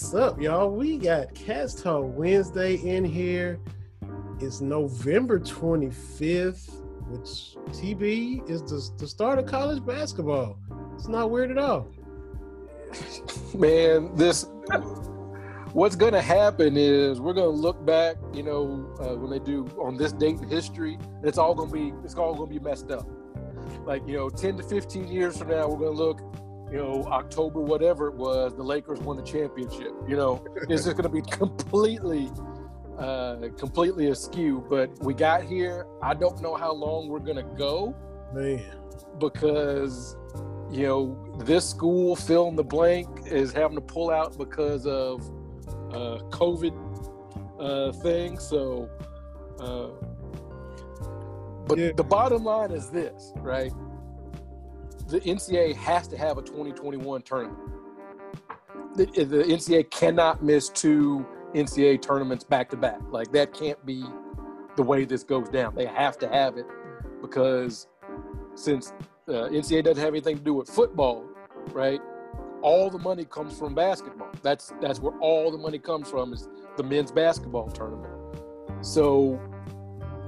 What's up, y'all? We got Cats Talk Wednesday in here. It's November 25th, which TB is the, the start of college basketball. It's not weird at all. Man, this what's going to happen is we're going to look back, you know, uh, when they do on this date in history, it's all going to be it's all going to be messed up. Like, you know, 10 to 15 years from now, we're going to look you know, October, whatever it was, the Lakers won the championship. You know, it's just going to be completely, uh, completely askew. But we got here. I don't know how long we're going to go. Man. Because, you know, this school, fill in the blank, is having to pull out because of uh, COVID uh, thing. So, uh, but yeah. the bottom line is this, right? The NCAA has to have a 2021 tournament. The, the NCAA cannot miss two NCAA tournaments back to back. Like that can't be the way this goes down. They have to have it because since uh, NCAA doesn't have anything to do with football, right? All the money comes from basketball. That's that's where all the money comes from is the men's basketball tournament. So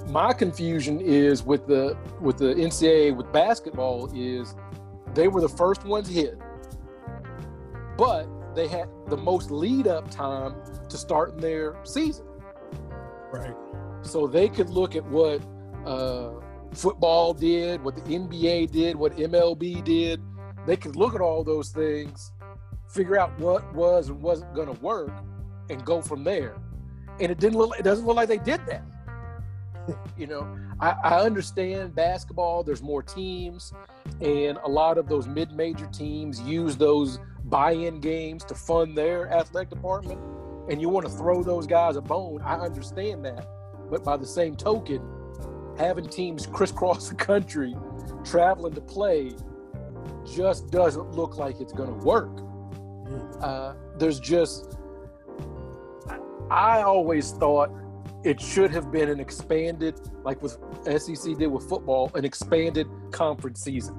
my confusion is with the with the NCAA with basketball is they were the first ones hit, but they had the most lead up time to start their season. Right. So they could look at what uh, football did, what the NBA did, what MLB did. They could look at all those things, figure out what was and wasn't going to work, and go from there. And it didn't look. It doesn't look like they did that. you know, I, I understand basketball. There's more teams, and a lot of those mid-major teams use those buy-in games to fund their athletic department. And you want to throw those guys a bone. I understand that, but by the same token, having teams crisscross the country, traveling to play, just doesn't look like it's going to work. Mm. Uh, there's just, I always thought it should have been an expanded, like with SEC did with football, an expanded conference season.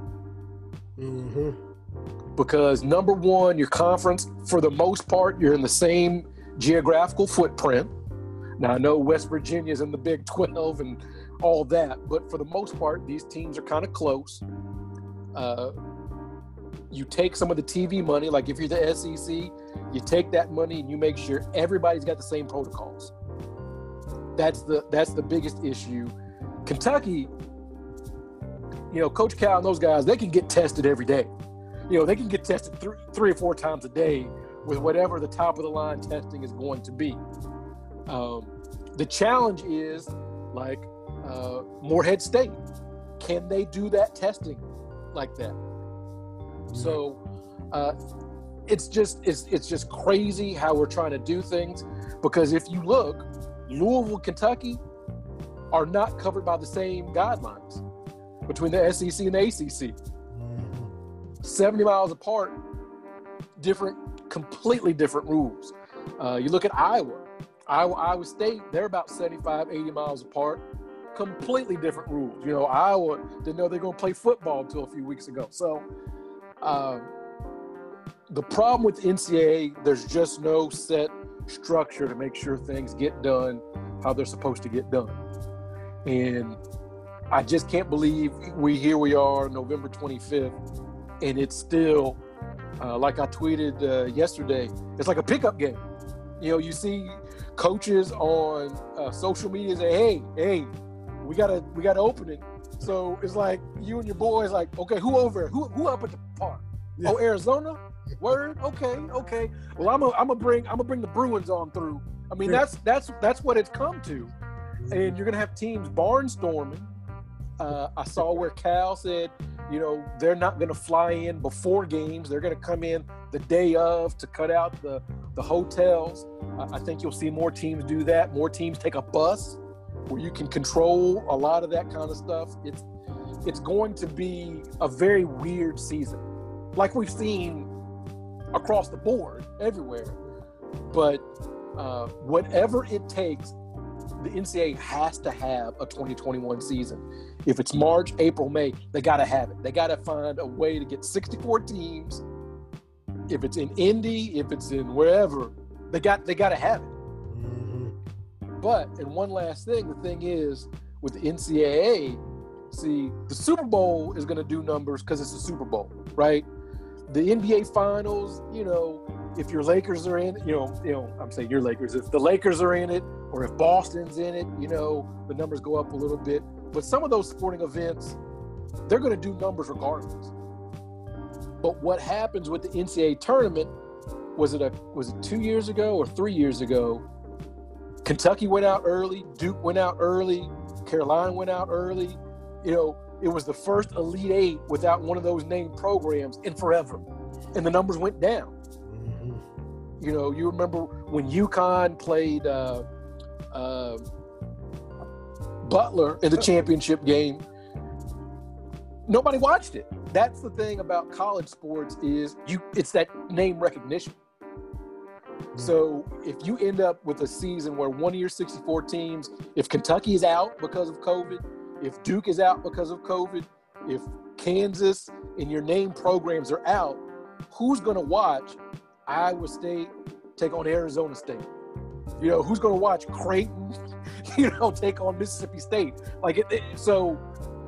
Mm-hmm. Because number one, your conference, for the most part, you're in the same geographical footprint. Now I know West Virginia's in the Big 12 and all that, but for the most part, these teams are kind of close. Uh, you take some of the TV money, like if you're the SEC, you take that money and you make sure everybody's got the same protocols. That's the that's the biggest issue. Kentucky, you know, Coach Cal and those guys, they can get tested every day. You know, they can get tested three three or four times a day with whatever the top of the line testing is going to be. Um, the challenge is like uh, Morehead State. Can they do that testing like that? So uh, it's just it's it's just crazy how we're trying to do things because if you look, Louisville, Kentucky are not covered by the same guidelines between the SEC and the ACC. 70 miles apart, different, completely different rules. Uh, you look at Iowa, Iowa, Iowa State, they're about 75, 80 miles apart, completely different rules. You know, Iowa didn't know they're going to play football until a few weeks ago. So, uh, the problem with NCAA, there's just no set structure to make sure things get done how they're supposed to get done. And I just can't believe we here we are November 25th and it's still uh, like I tweeted uh, yesterday. It's like a pickup game. You know, you see coaches on uh, social media say, "Hey, hey, we gotta we gotta open it." So it's like you and your boys like, okay, who over? Who who up at the park? Yeah. Oh, Arizona. Word. Okay. Okay. Well, I'm gonna I'm gonna bring I'm gonna bring the Bruins on through. I mean, that's that's that's what it's come to, and you're gonna have teams barnstorming. Uh, I saw where Cal said, you know, they're not gonna fly in before games. They're gonna come in the day of to cut out the the hotels. Uh, I think you'll see more teams do that. More teams take a bus where you can control a lot of that kind of stuff. It's it's going to be a very weird season, like we've seen across the board everywhere. But uh, whatever it takes, the NCAA has to have a 2021 season. If it's March, April, May, they got to have it. They got to find a way to get 64 teams. If it's in Indy, if it's in wherever, They got they got to have it. Mm-hmm. But and one last thing, the thing is with the NCAA, see the Super Bowl is going to do numbers because it's a Super Bowl, right? The NBA Finals, you know, if your Lakers are in, you know, you know, I'm saying your Lakers. If the Lakers are in it, or if Boston's in it, you know, the numbers go up a little bit. But some of those sporting events, they're going to do numbers regardless. But what happens with the NCAA tournament was it a was it two years ago or three years ago? Kentucky went out early, Duke went out early, Carolina went out early. You know, it was the first Elite Eight without one of those named programs in forever, and the numbers went down. Mm-hmm. You know, you remember when UConn played uh, uh, Butler in the championship game. Nobody watched it. That's the thing about college sports is you it's that name recognition. So if you end up with a season where one of your 64 teams, if Kentucky is out because of COVID, if Duke is out because of COVID, if Kansas and your name programs are out, who's going to watch Iowa State take on Arizona State? You know, who's going to watch Creighton, you know, take on Mississippi State? Like, it, it, so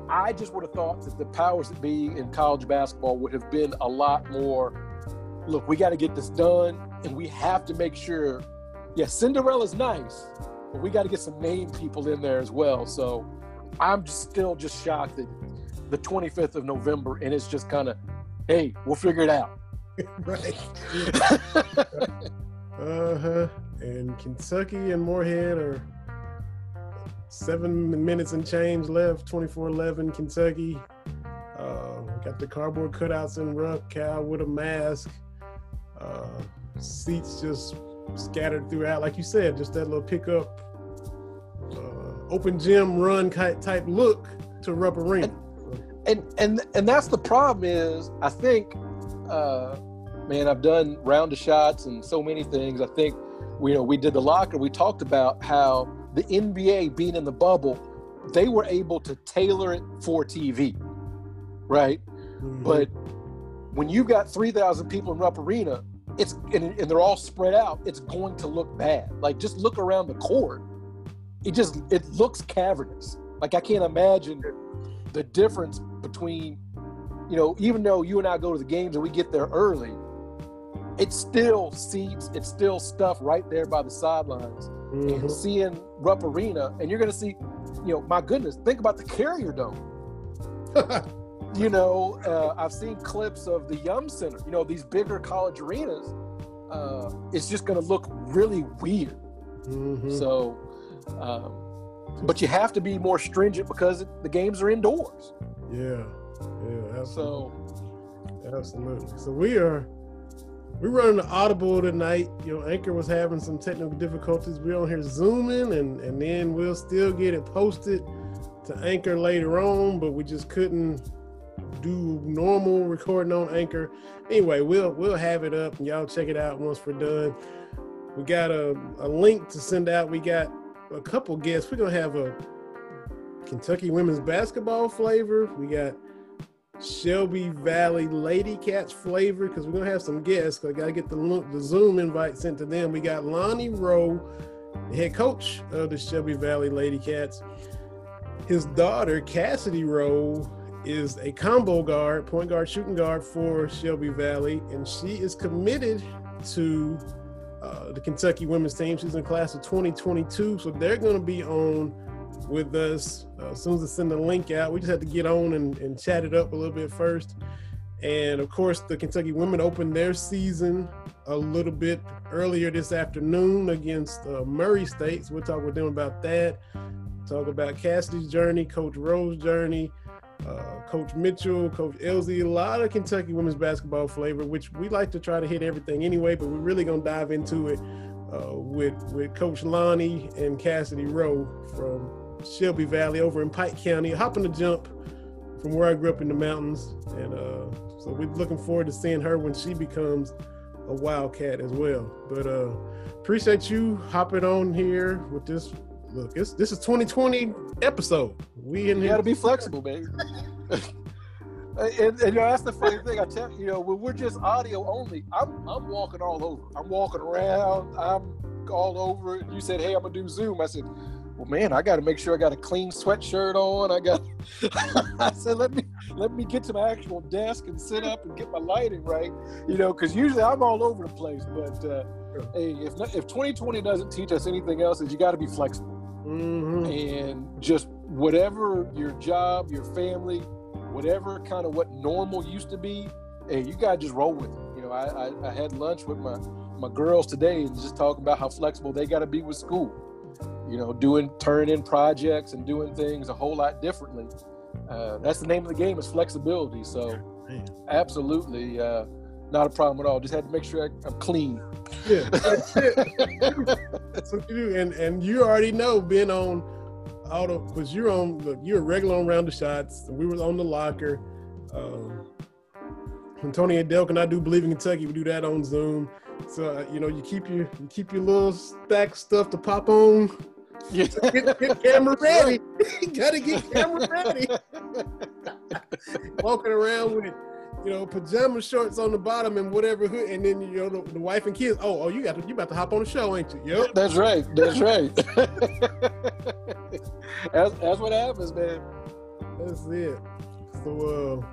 I just would have thought that the powers that be in college basketball would have been a lot more. Look, we got to get this done, and we have to make sure. Yeah, Cinderella's nice, but we got to get some name people in there as well. So I'm just still just shocked that the 25th of November, and it's just kind of, hey, we'll figure it out. right. uh huh and Kentucky and Morehead are seven minutes and change left, 24-11 Kentucky. Uh, got the cardboard cutouts in Rupp, Cal with a mask. Uh, seats just scattered throughout. Like you said, just that little pickup, open gym run type look to Rupp Arena. And, and and and that's the problem is I think, uh, man, I've done round of shots and so many things. I think we, you know, we did the locker. We talked about how the NBA being in the bubble, they were able to tailor it for TV, right? Mm-hmm. But when you've got three thousand people in Rupp Arena, it's and, and they're all spread out. It's going to look bad. Like just look around the court. It just it looks cavernous. Like I can't imagine the difference between, you know, even though you and I go to the games and we get there early, it's still seats, it's still stuff right there by the sidelines. Mm-hmm. And seeing Rupp Arena, and you're going to see, you know, my goodness, think about the Carrier Dome. you know, uh, I've seen clips of the Yum Center. You know, these bigger college arenas. Uh, it's just going to look really weird. Mm-hmm. So, um, but you have to be more stringent because the games are indoors. Yeah, yeah, absolutely. So, absolutely. So we are we're running the audible tonight. You know, Anchor was having some technical difficulties. We're on here zooming, and and then we'll still get it posted to Anchor later on, but we just couldn't do normal recording on Anchor. Anyway, we'll we'll have it up, and y'all check it out once we're done. We got a, a link to send out. We got a couple guests. We're gonna have a Kentucky women's basketball flavor. We got Shelby Valley Lady Kats flavor because we're gonna have some guests. I gotta get the the Zoom invite sent to them. We got Lonnie Rowe, the head coach of the Shelby Valley Lady Kats. His daughter Cassidy Rowe is a combo guard, point guard, shooting guard for Shelby Valley, and she is committed to uh, the Kentucky women's team. She's in class of 2022, so they're going to be on with us. Uh, as soon as I send the link out, we just had to get on and, and chat it up a little bit first. And of course, the Kentucky women opened their season a little bit earlier this afternoon against uh, Murray State. So we'll talk with them about that. Talk about Cassidy's journey, Coach Rowe's journey, uh, Coach Mitchell, Coach Elzy, a lot of Kentucky women's basketball flavor, which we like to try to hit everything anyway, but we're really going to dive into it uh, with, with Coach Lonnie and Cassidy Rowe from Shelby Valley over in Pike County, hopping the jump from where I grew up in the mountains. And uh, so we're looking forward to seeing her when she becomes a Wildcat as well. But uh, appreciate you hopping on here with this. Look, this this is 2020 episode. We in you gotta be flexible, baby. And, and, you know, that's the funny thing. I tell you, know, when we're just audio only, I'm I'm walking all over. I'm walking around. I'm all over. You said, "Hey, I'm gonna do Zoom." I said, "Well, man, I got to make sure I got a clean sweatshirt on. I got." I said, "Let me let me get to my actual desk and sit up and get my lighting right." You know, because usually I'm all over the place. But uh, hey, if if 2020 doesn't teach us anything else, is you got to be flexible mm-hmm. and just whatever your job, your family, whatever kind of what normal used to be, hey, you got to just roll with it. You know, I, I, I had lunch with my my girls today and just talking about how flexible they got to be with school. You know, doing turning in projects and doing things a whole lot differently. Uh, that's the name of the game is flexibility. So, absolutely uh, not a problem at all. Just had to make sure I, am clean. Yeah, that's it. that's what you do, and and you already know being on auto because you're on you're regular on round of shots. We were on the locker. Um, when Tony and Delk and I do believe in Kentucky, we do that on Zoom. So uh, you know, you keep your you keep your little stack stuff to pop on. Yeah. get, get camera ready. you gotta get camera ready. Walking around with you know pajama shorts on the bottom and whatever hood, and then you know the, the wife and kids. Oh, oh, you got to, you about to hop on the show, ain't you? Yep. That's right. That's right. that's, that's what happens, man. That's it. So. uh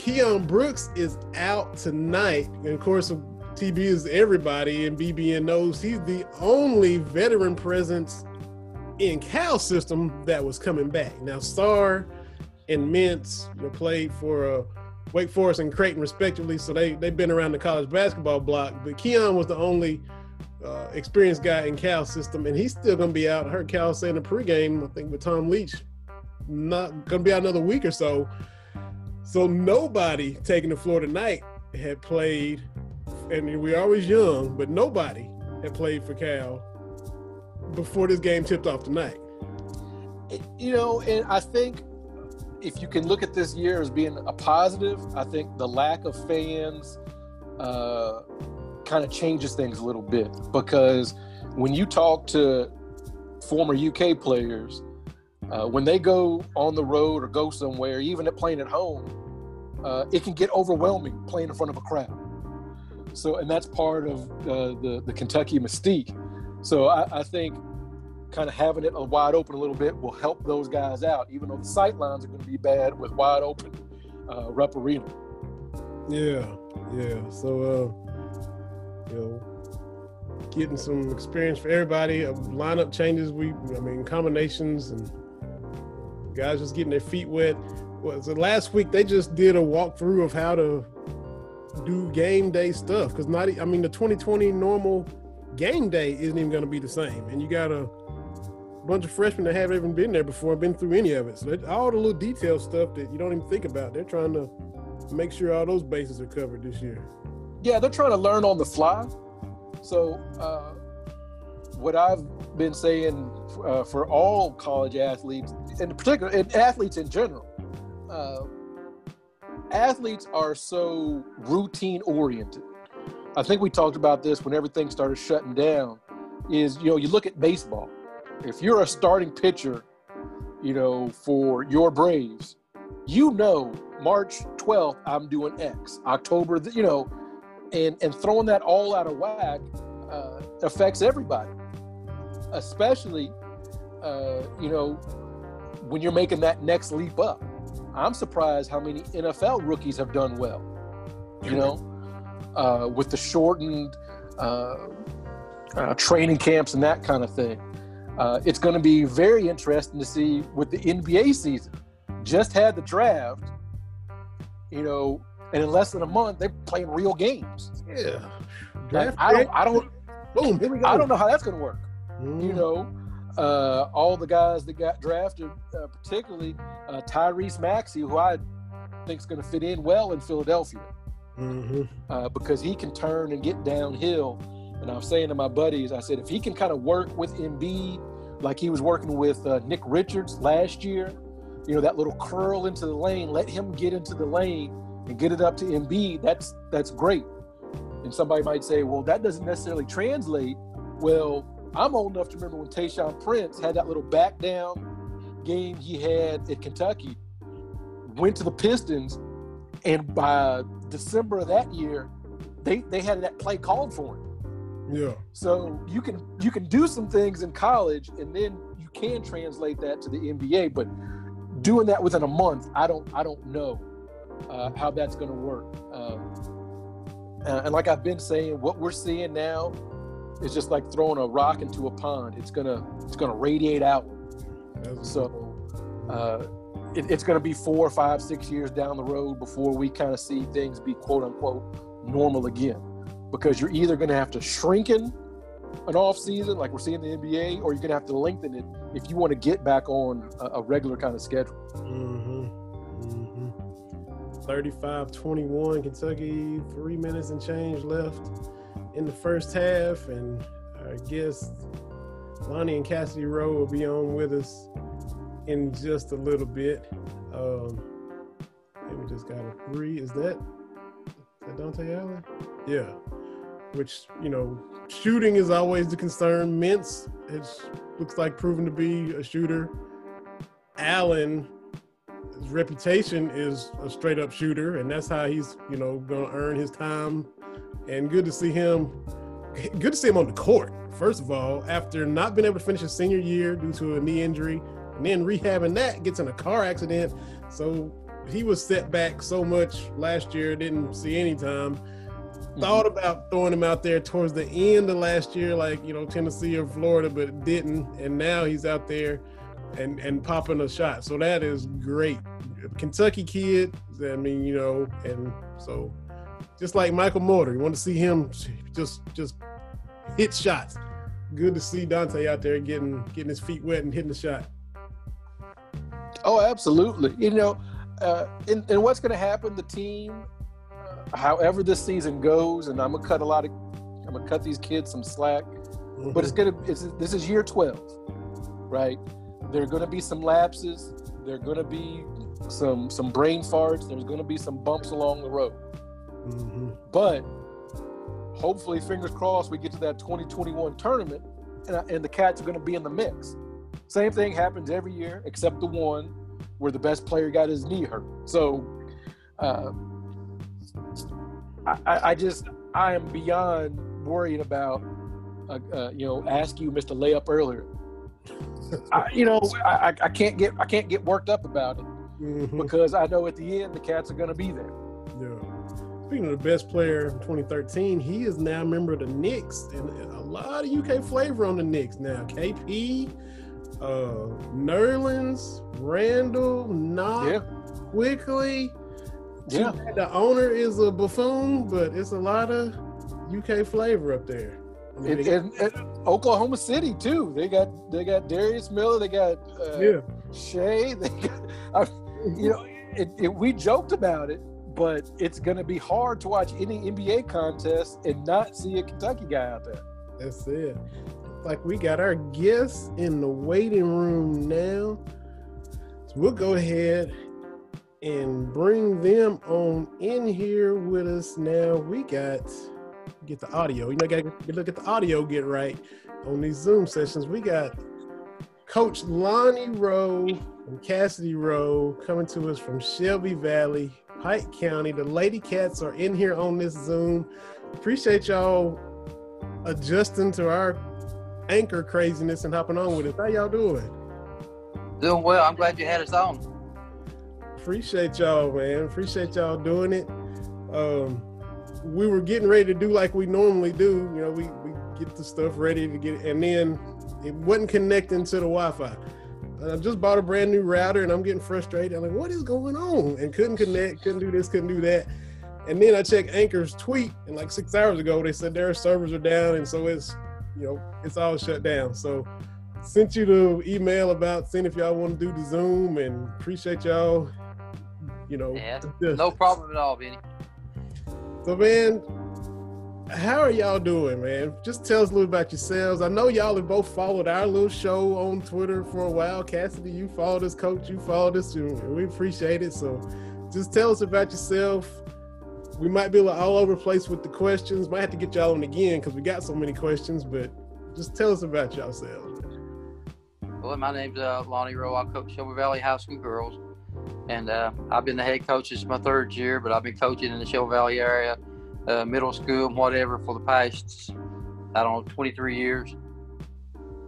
Keion Brooks is out tonight. And of course, TB is everybody, and BBN knows he's the only veteran presence in Cal system that was coming back. Now, Sarr and Mintz you know, played for uh, Wake Forest and Creighton, respectively, so they, they've been around the college basketball block. But Keion was the only uh, experienced guy in Cal system, and he's still going to be out. I heard Cal saying the pregame, I think, with Tom Leach, not going to be out another week or so. So nobody taking the floor tonight had played, and we are always young, but nobody had played for Cal before this game tipped off tonight. You know, and I think if you can look at this year as being a positive, I think the lack of fans uh, kind of changes things a little bit because when you talk to former UK players, uh, when they go on the road or go somewhere, even at playing at home, uh, it can get overwhelming playing in front of a crowd. So, and that's part of uh, the the Kentucky mystique. So, I, I think kind of having it wide open a little bit will help those guys out, even though the sight lines are going to be bad with wide open uh, Rupp Arena. Yeah, yeah. So, uh, you know, getting some experience for everybody. Uh, lineup changes. We, I mean, combinations and guys just getting their feet wet was it last week they just did a walkthrough of how to do game day stuff because not I mean the 2020 normal game day isn't even going to be the same, and you got a bunch of freshmen that haven't even been there before, been through any of it. So all the little detail stuff that you don't even think about, they're trying to make sure all those bases are covered this year. Yeah, they're trying to learn on the fly. So uh, what I've been saying uh, for all college athletes, in particular, and athletes in general, uh, athletes are so routine oriented. I think we talked about this when everything started shutting down. Is you know you look at baseball. If you're a starting pitcher, you know for your Braves, you know March 12th I'm doing X. October, you know, and and throwing that all out of whack uh, affects everybody, especially uh, you know when you're making that next leap up. I'm surprised how many NFL rookies have done well. You know, uh, with the shortened uh, uh, training camps and that kind of thing. Uh, it's going to be very interesting to see with the NBA season. Just had the draft, you know, and in less than a month they're playing real games. Yeah, draft. I don't. I don't. Boom. Here we go. I don't know how that's going to work. Mm. You know, uh, all the guys that got drafted, uh, particularly uh, Tyrese Maxey, who I think is going to fit in well in Philadelphia mm-hmm. Uh, because he can turn and get downhill. And I was saying to my buddies, I said, if he can kind of work with Embiid like he was working with uh, Nick Richards last year, you know, that little curl into the lane, let him get into the lane and get it up to Embiid, that's, that's great. And somebody might say, well, that doesn't necessarily translate. Well, I'm old enough to remember when Tayshaun Prince had that little back down game he had at Kentucky. went to the Pistons, and by December of that year, they they had that play called for him. Yeah. So you can you can do some things in college, and then you can translate that to the NBA. But doing that within a month, I don't I don't know uh, how that's going to work. Uh, and like I've been saying, what we're seeing now is just like throwing a rock into a pond. It's gonna it's gonna radiate out. So uh, it, it's gonna be four, five, six years down the road before we kind of see things be quote unquote normal again. Because you're either gonna have to shrinken an off season like we're seeing in the NBA, or you're gonna have to lengthen it if you want to get back on a, a regular kind of schedule. Mm-hmm. Mm-hmm. 35-21 Kentucky, three minutes and change left in the first half, and I guess Lonnie and Cassidy Rowe will be on with us in just a little bit. Um, we just got a three. Is that, is that Dontaie Allen? Yeah. Which, you know, shooting is always the concern. Mintz looks like proven to be a shooter. Allen, his reputation is a straight up shooter, and that's how he's, you know, gonna earn his time and good to see him. Good to see him on the court. First of all, after not being able to finish his senior year due to a knee injury, and then rehabbing that, gets in a car accident. So he was set back so much last year, didn't see any time. Mm-hmm. Thought about throwing him out there towards the end of last year, like you know Tennessee or Florida, but didn't. And now he's out there and and popping a shot. So that is great. Kentucky kid. I mean, you know, and so just like Michael Mortar. You want to see him just just hit shots. Good to see Dontaie out there getting getting his feet wet and hitting the shot. Oh, absolutely. You know, uh, and, and what's going to happen? The team, however this season goes, and I'm gonna cut a lot of, I'm gonna cut these kids some slack, mm-hmm. but it's gonna, it's, this is year 12, right? There are gonna be some lapses. There are gonna be some some brain farts. There's gonna be some bumps along the road. Mm-hmm. But hopefully, fingers crossed, we get to that 2021 tournament and, and the Cats are to be in the mix. Same thing happens every year, except the one where the best player got his knee hurt. So uh, I, I, just, I am beyond worried about, uh, uh, you know, ask you, Mr. Layup earlier. I, you know, I, I can't get, I can't get worked up about it mm-hmm. because I know at the end the Cats are going to be there. Yeah speaking of the best player in 2013, he is now a member of the Knicks, and a lot of UK flavor on the Knicks now. KP, uh, Nerlens, Randle, Knox, yeah. Quickley. Yeah. The owner is a buffoon, but it's a lot of UK flavor up there. I mean, and, and, and, Oklahoma City too. They got they got Darius Miller. They got uh, yeah. Shai. They got, I, you know, it, it, we joked about it but it's going to be hard to watch any NBA contest and not see a Kentucky guy out there. That's it. Like we got our guests in the waiting room now. So we'll go ahead and bring them on in here with us now. We got get the audio. You know, got to look at the audio get right on these Zoom sessions. We got Coach Lonnie Rowe and Cassidy Rowe coming to us from Shelby Valley, Pike County. The Lady Kats are in here on this Zoom. Appreciate y'all adjusting to our anchor craziness and hopping on with us. How y'all doing? Doing well. I'm glad you had us on. Appreciate y'all, man. Appreciate y'all doing it. Um, we were getting ready to do like we normally do. You know, we, we get the stuff ready to get, and then it wasn't connecting to the Wi-Fi. I just bought a brand new router and I'm getting frustrated. I'm like, what is going on? And couldn't connect, couldn't do this, couldn't do that. And then I checked Anchor's tweet, and like six hours ago, they said their servers are down, and so it's, you know, it's all shut down. So sent you the email about seeing if y'all want to do the Zoom, and appreciate y'all. You know, yeah, no problem at all, Benny. So man, how are y'all doing, man? Just tell us a little about yourselves. I know y'all have both followed our little show on Twitter for a while. Cassidy, you followed us, coach, you followed us, and we appreciate it. So just tell us about yourself. We might be all over the place with the questions. Might have to get y'all on again because we got so many questions, but just tell us about yourselves. Well, my name's uh, Lonnie Rowe. I coach Shelby Valley High School girls. And uh, I've been the head coach. This is my third year, but I've been coaching in the Shelby Valley area, uh, middle school and whatever for the past I don't know 23 years.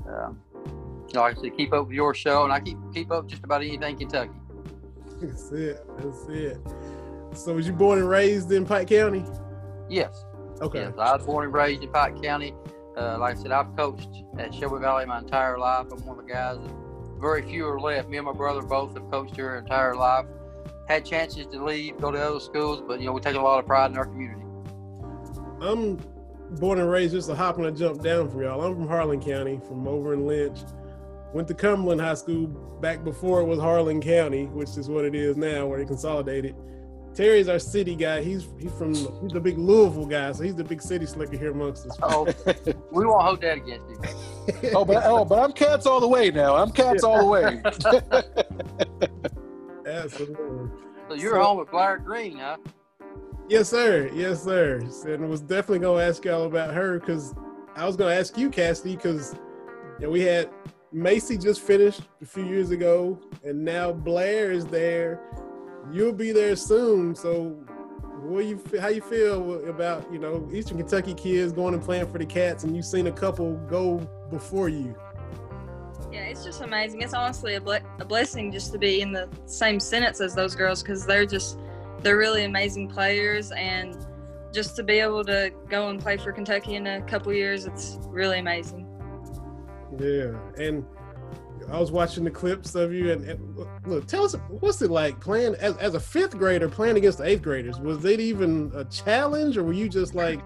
Um, you know, I said, keep up with your show, and I keep keep up just about anything Kentucky. That's it. That's it. So, was you born and raised in Pike County? Yes. Okay. Yes, I was born and raised in Pike County. Uh, like I said, I've coached at Shelby Valley my entire life. I'm one of the guys. That, very few are left. Me and my brother both have coached here our entire life. Had chances to leave, go to other schools, but you know we take a lot of pride in our community. I'm born and raised just a hop and a jump down from y'all. I'm from Harlan County, from over in Lynch. Went to Cumberland High School back before it was Harlan County, which is what it is now, where they consolidated. Terry's our city guy. He's he's from he's the big Louisville guy, so he's the big city slicker here amongst us. Oh, we won't hold that against him. oh, but oh, but I'm cats all the way now. I'm cats all the way. Absolutely. So you're so, home with Blair Green, huh? Yes, sir. Yes, sir. And I was definitely gonna ask y'all about her because I was gonna ask you, Cassidy, because you know, we had Macy just finished a few years ago, and now Blair is there you'll be there soon. So, what you how you feel about you know Eastern Kentucky kids going and playing for the Cats, and you've seen a couple go before you? Yeah, it's just amazing. It's honestly a, ble- a blessing just to be in the same sentence as those girls because they're just they're really amazing players and just to be able to go and play for Kentucky in a couple years, it's really amazing. Yeah, and I was watching the clips of you, and, and, look, tell us what's it like playing as, as a fifth grader playing against the eighth graders? Was it even a challenge, or were you just like,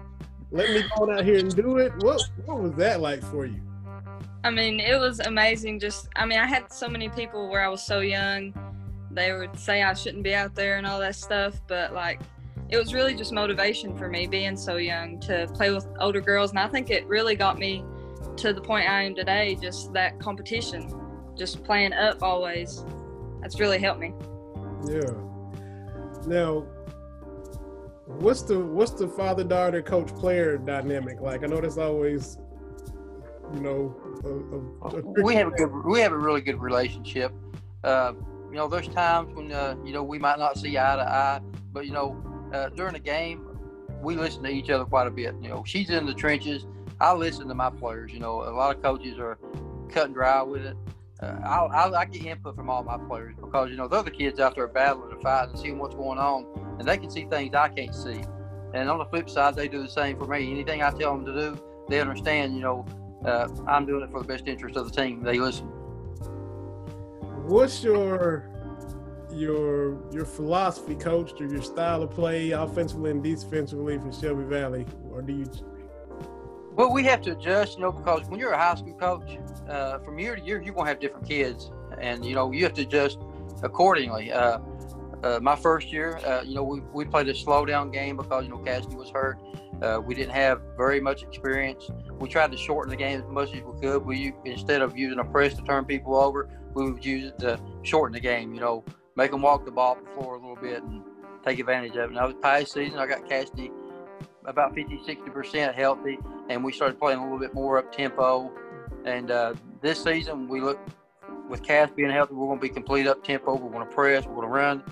let me go out here and do it? What what was that like for you? I mean, it was amazing. Just, I mean, I had so many people where I was so young, they would say I shouldn't be out there and all that stuff, but like, it was really just motivation for me being so young to play with older girls, and I think it really got me to the point I am today. Just that competition just playing up always. That's really helped me. Yeah. Now, what's the what's the father daughter coach player dynamic like? I know that's always, you know, a, a, a we have a good we have a really good relationship. Uh, you know, there's times when uh, you know we might not see eye to eye, but you know, uh, during the game, we listen to each other quite a bit. You know, she's in the trenches. I listen to my players. You know, a lot of coaches are cut and dry with it uh, I, I, get input from all my players because you know the other kids out there battling and fighting and seeing what's going on, and they can see things I can't see. And on the flip side, they do the same for me. Anything I tell them to do, they understand. You know, uh, I'm doing it for the best interest of the team. They listen. What's your your your philosophy, coach, or your style of play, offensively and defensively for Shelby Valley, or do you well, we have to adjust, you know, because when you're a high school coach, uh, from year to year, you're to have different kids, and you know, you have to adjust accordingly. Uh, uh, my first year, uh, you know, we, we played a slow down game because you know Cassidy was hurt. Uh, we didn't have very much experience. We tried to shorten the game as much as we could. We instead of using a press to turn people over, we would use it to shorten the game. You know, make them walk the ball the floor a little bit and take advantage of it. Now, this past season, I got Cassidy about 50, 60% healthy, and we started playing a little bit more up tempo. And uh, this season, we look with Cass being healthy, we're going to be complete up tempo. We're going to press, we're going to run.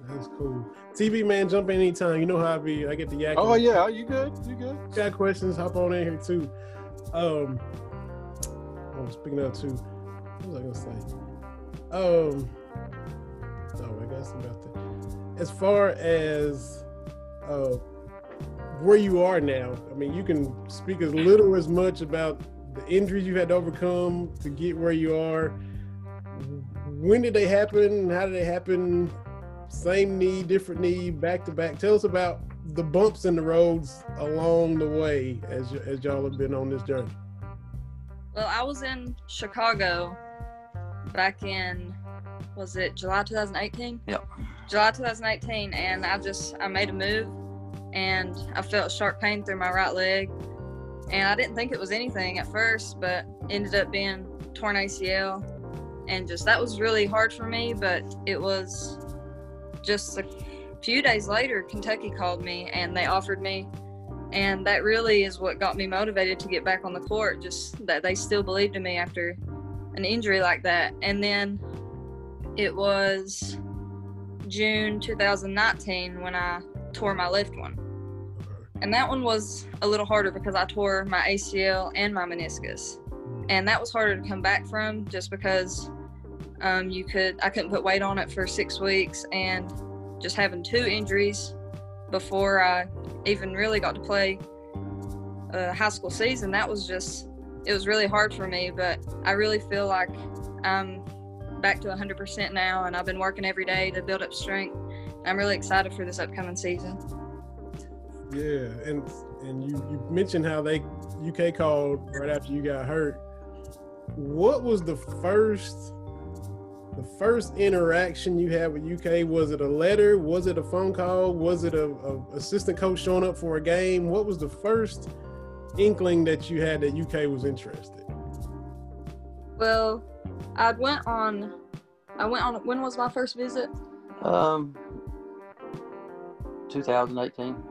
That's cool. TV man, jump in anytime. You know how I be. I get the yak. Oh yeah, are you good? You good? Got questions? Hop on in here too. Um, i oh, speaking of too, what was I gonna say? Um, oh, I guess about that. As far as uh, where you are now. I mean, you can speak as little as much about the injuries you had to overcome to get where you are. When did they happen? How did they happen? Same knee, different knee, back to back. Tell us about the bumps in the roads along the way as as y'all have been on this journey. Well, I was in Chicago back in was it July 2018? Yep. July 2018, and I just I made a move and I felt sharp pain through my right leg. And I didn't think it was anything at first, but ended up being torn ACL. And just that was really hard for me, but it was just a few days later, Kentucky called me and they offered me. And that really is what got me motivated to get back on the court, just that they still believed in me after an injury like that. And then it was June 2019 when I tore my left one. And that one was a little harder because I tore my ACL and my meniscus. And that was harder to come back from just because um, you could I couldn't put weight on it for six weeks and just having two injuries before I even really got to play a high school season, that was just it was really hard for me, but I really feel like I'm back to 100% now and I've been working every day to build up strength. I'm really excited for this upcoming season. Yeah, and and you you mentioned how they UK called right after you got hurt. What was the first the first interaction you had with UK? Was it a letter? Was it a phone call? Was it a, a assistant coach showing up for a game? What was the first inkling that you had that UK was interested? Well, I went on. I went on. When was my first visit? Um, 2018.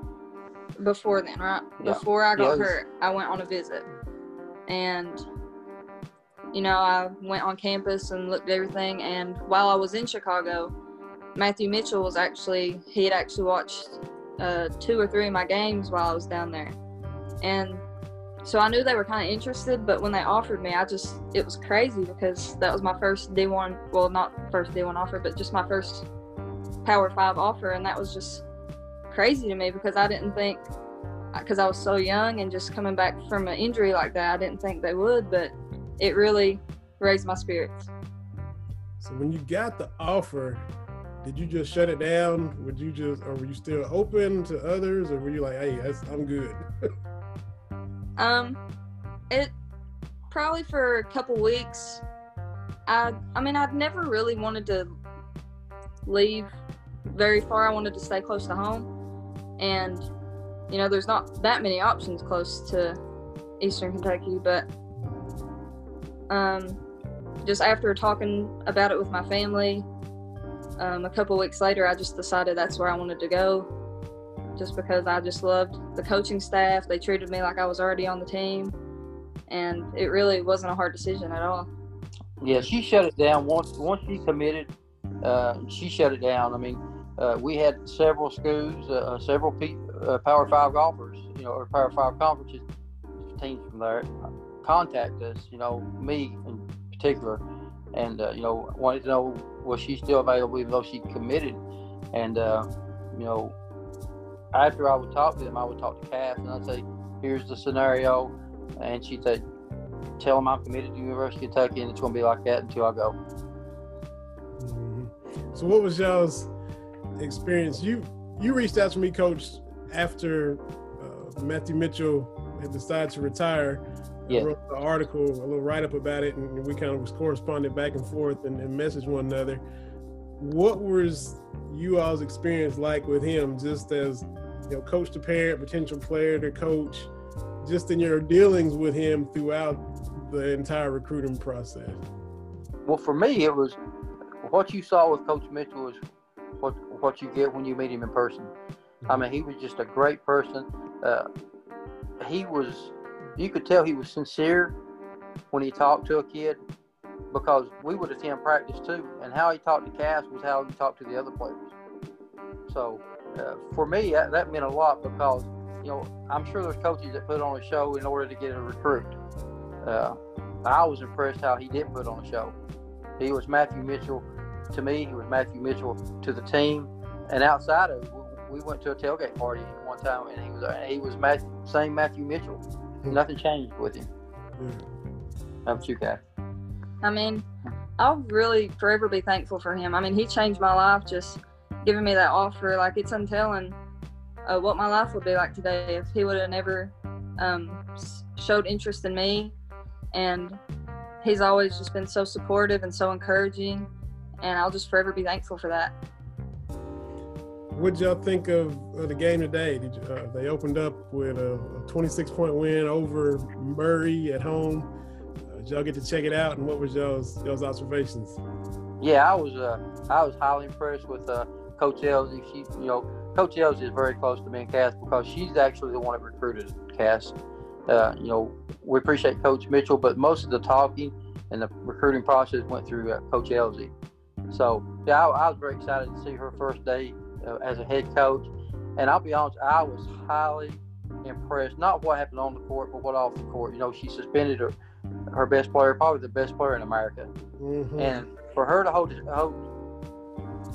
Before then, right? Yeah. Before I got hurt, I went on a visit, and you know, I went on campus and looked at everything. And while I was in Chicago, Matthew Mitchell was actually he had actually watched uh, two or three of my games while I was down there, and so I knew they were kind of interested. But when they offered me, I just it was crazy because that was my first D1. Well, not first D1 offer, but just my first Power Five offer, and that was just crazy to me because I didn't think uh, because I was so young and just coming back from an injury like that, I didn't think they would, but it really raised my spirits. So when you got the offer, did you just shut it down? Would you just, or were you still open to others, or were you like, "Hey, I'm good"? Um, it probably for a couple weeks. I I mean I've never really wanted to leave very far. I wanted to stay close to home, and you know there's not that many options close to Eastern Kentucky, but um, just after talking about it with my family, um, a couple weeks later, I just decided that's where I wanted to go just because I just loved the coaching staff. They treated me like I was already on the team, and it really wasn't a hard decision at all. Yeah, she shut it down once. Once she committed, uh, she shut it down. I mean, uh, we had several schools, uh, several P, uh, Power Five golfers, you know, or Power Five conferences teams from there contact us. You know, me in particular, and uh, you know, wanted to know was she still available even though she committed, and uh, you know, after I would talk to them, I would talk to Cass and I'd say, "Here's the scenario," and she'd say, "Tell them I'm committed to University of Kentucky, and it's going to be like that until I go." Mhm. So what was y'all's experience? You you reached out to me, Coach, after uh, Matthew Mitchell had decided to retire. I wrote an article, a little write up about it, and we kind of was corresponding back and forth and, and messaged one another. What was you all's experience like with him, just as you know, coach to parent, potential player to coach, just in your dealings with him throughout the entire recruiting process? Well, for me, it was what you saw with Coach Mitchell is what what you get when you meet him in person. I mean, he was just a great person. Uh, he was, you could tell he was sincere when he talked to a kid because we would attend practice too, and how he talked to Cass was how he talked to the other players. So, uh, for me, that, that meant a lot because you know I'm sure there's coaches that put on a show in order to get a recruit. Uh, I was impressed how he did put on a show. He was Matthew Mitchell to me. He was Matthew Mitchell to the team. And outside of we- we went to a tailgate party one time, and he was he was Matt, same Matthew Mitchell. Nothing changed with him. Yeah. How about you, guys? I mean, I'll really forever be thankful for him. I mean, he changed my life just giving me that offer. Like, it's untelling uh, what my life would be like today if he would have never um, showed interest in me. And he's always just been so supportive and so encouraging. And I'll just forever be thankful for that. What did y'all think of, the game today? You, uh, they opened up with a 26 point win over Murray at home. Y'all get to check it out? And what was y'all's y'all's observations? Yeah, I was uh, I was highly impressed with uh, Coach Elzy. She, you know, Coach Elzy is very close to me and Cass because she's actually the one that recruited Cass. Uh, you know, we appreciate Coach Mitchell, but most of the talking and the recruiting process went through uh, Coach Elzy. So yeah, I, I was very excited to see her first day uh, as a head coach. And I'll be honest, I was highly impressed. Not what happened on the court, but what off the court. You know, she suspended her her best player, probably the best player in America, Mhm. and for her to hold hold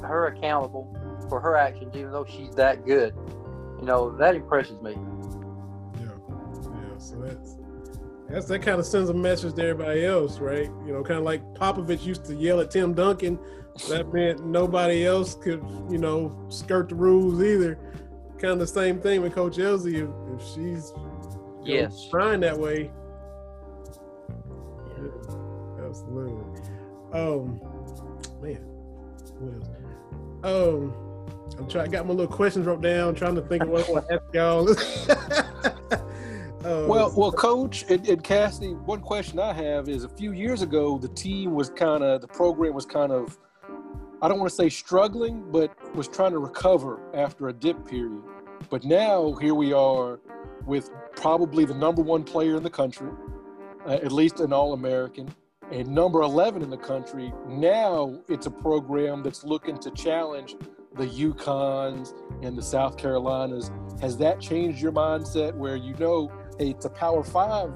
her accountable for her actions, even though she's that good, you know, that impresses me. Yeah, yeah. So that's that's that kind of sends a message to everybody else, right? You know, kind of like Popovich used to yell at Tim Duncan. That meant nobody else could, you know, skirt the rules either. Kind of the same thing with Coach Elzy. If, if she's you know, Yes. trying that way, yeah, absolutely. Um, man, what else? Um, I'm trying. Got my little questions wrote down. Trying to think of what I want to ask y'all. Um, Well, well, coach and, and Cassidy, one question I have is: a few years ago, the team was kind of, the program was kind of, I don't want to say struggling, but was trying to recover after a dip period. But now here we are with probably the number one player in the country, uh, at least an All-American, and number 11 in the country. Now it's a program that's looking to challenge the UConns and the South Carolinas. Has that changed your mindset where you know, hey, it's a Power Five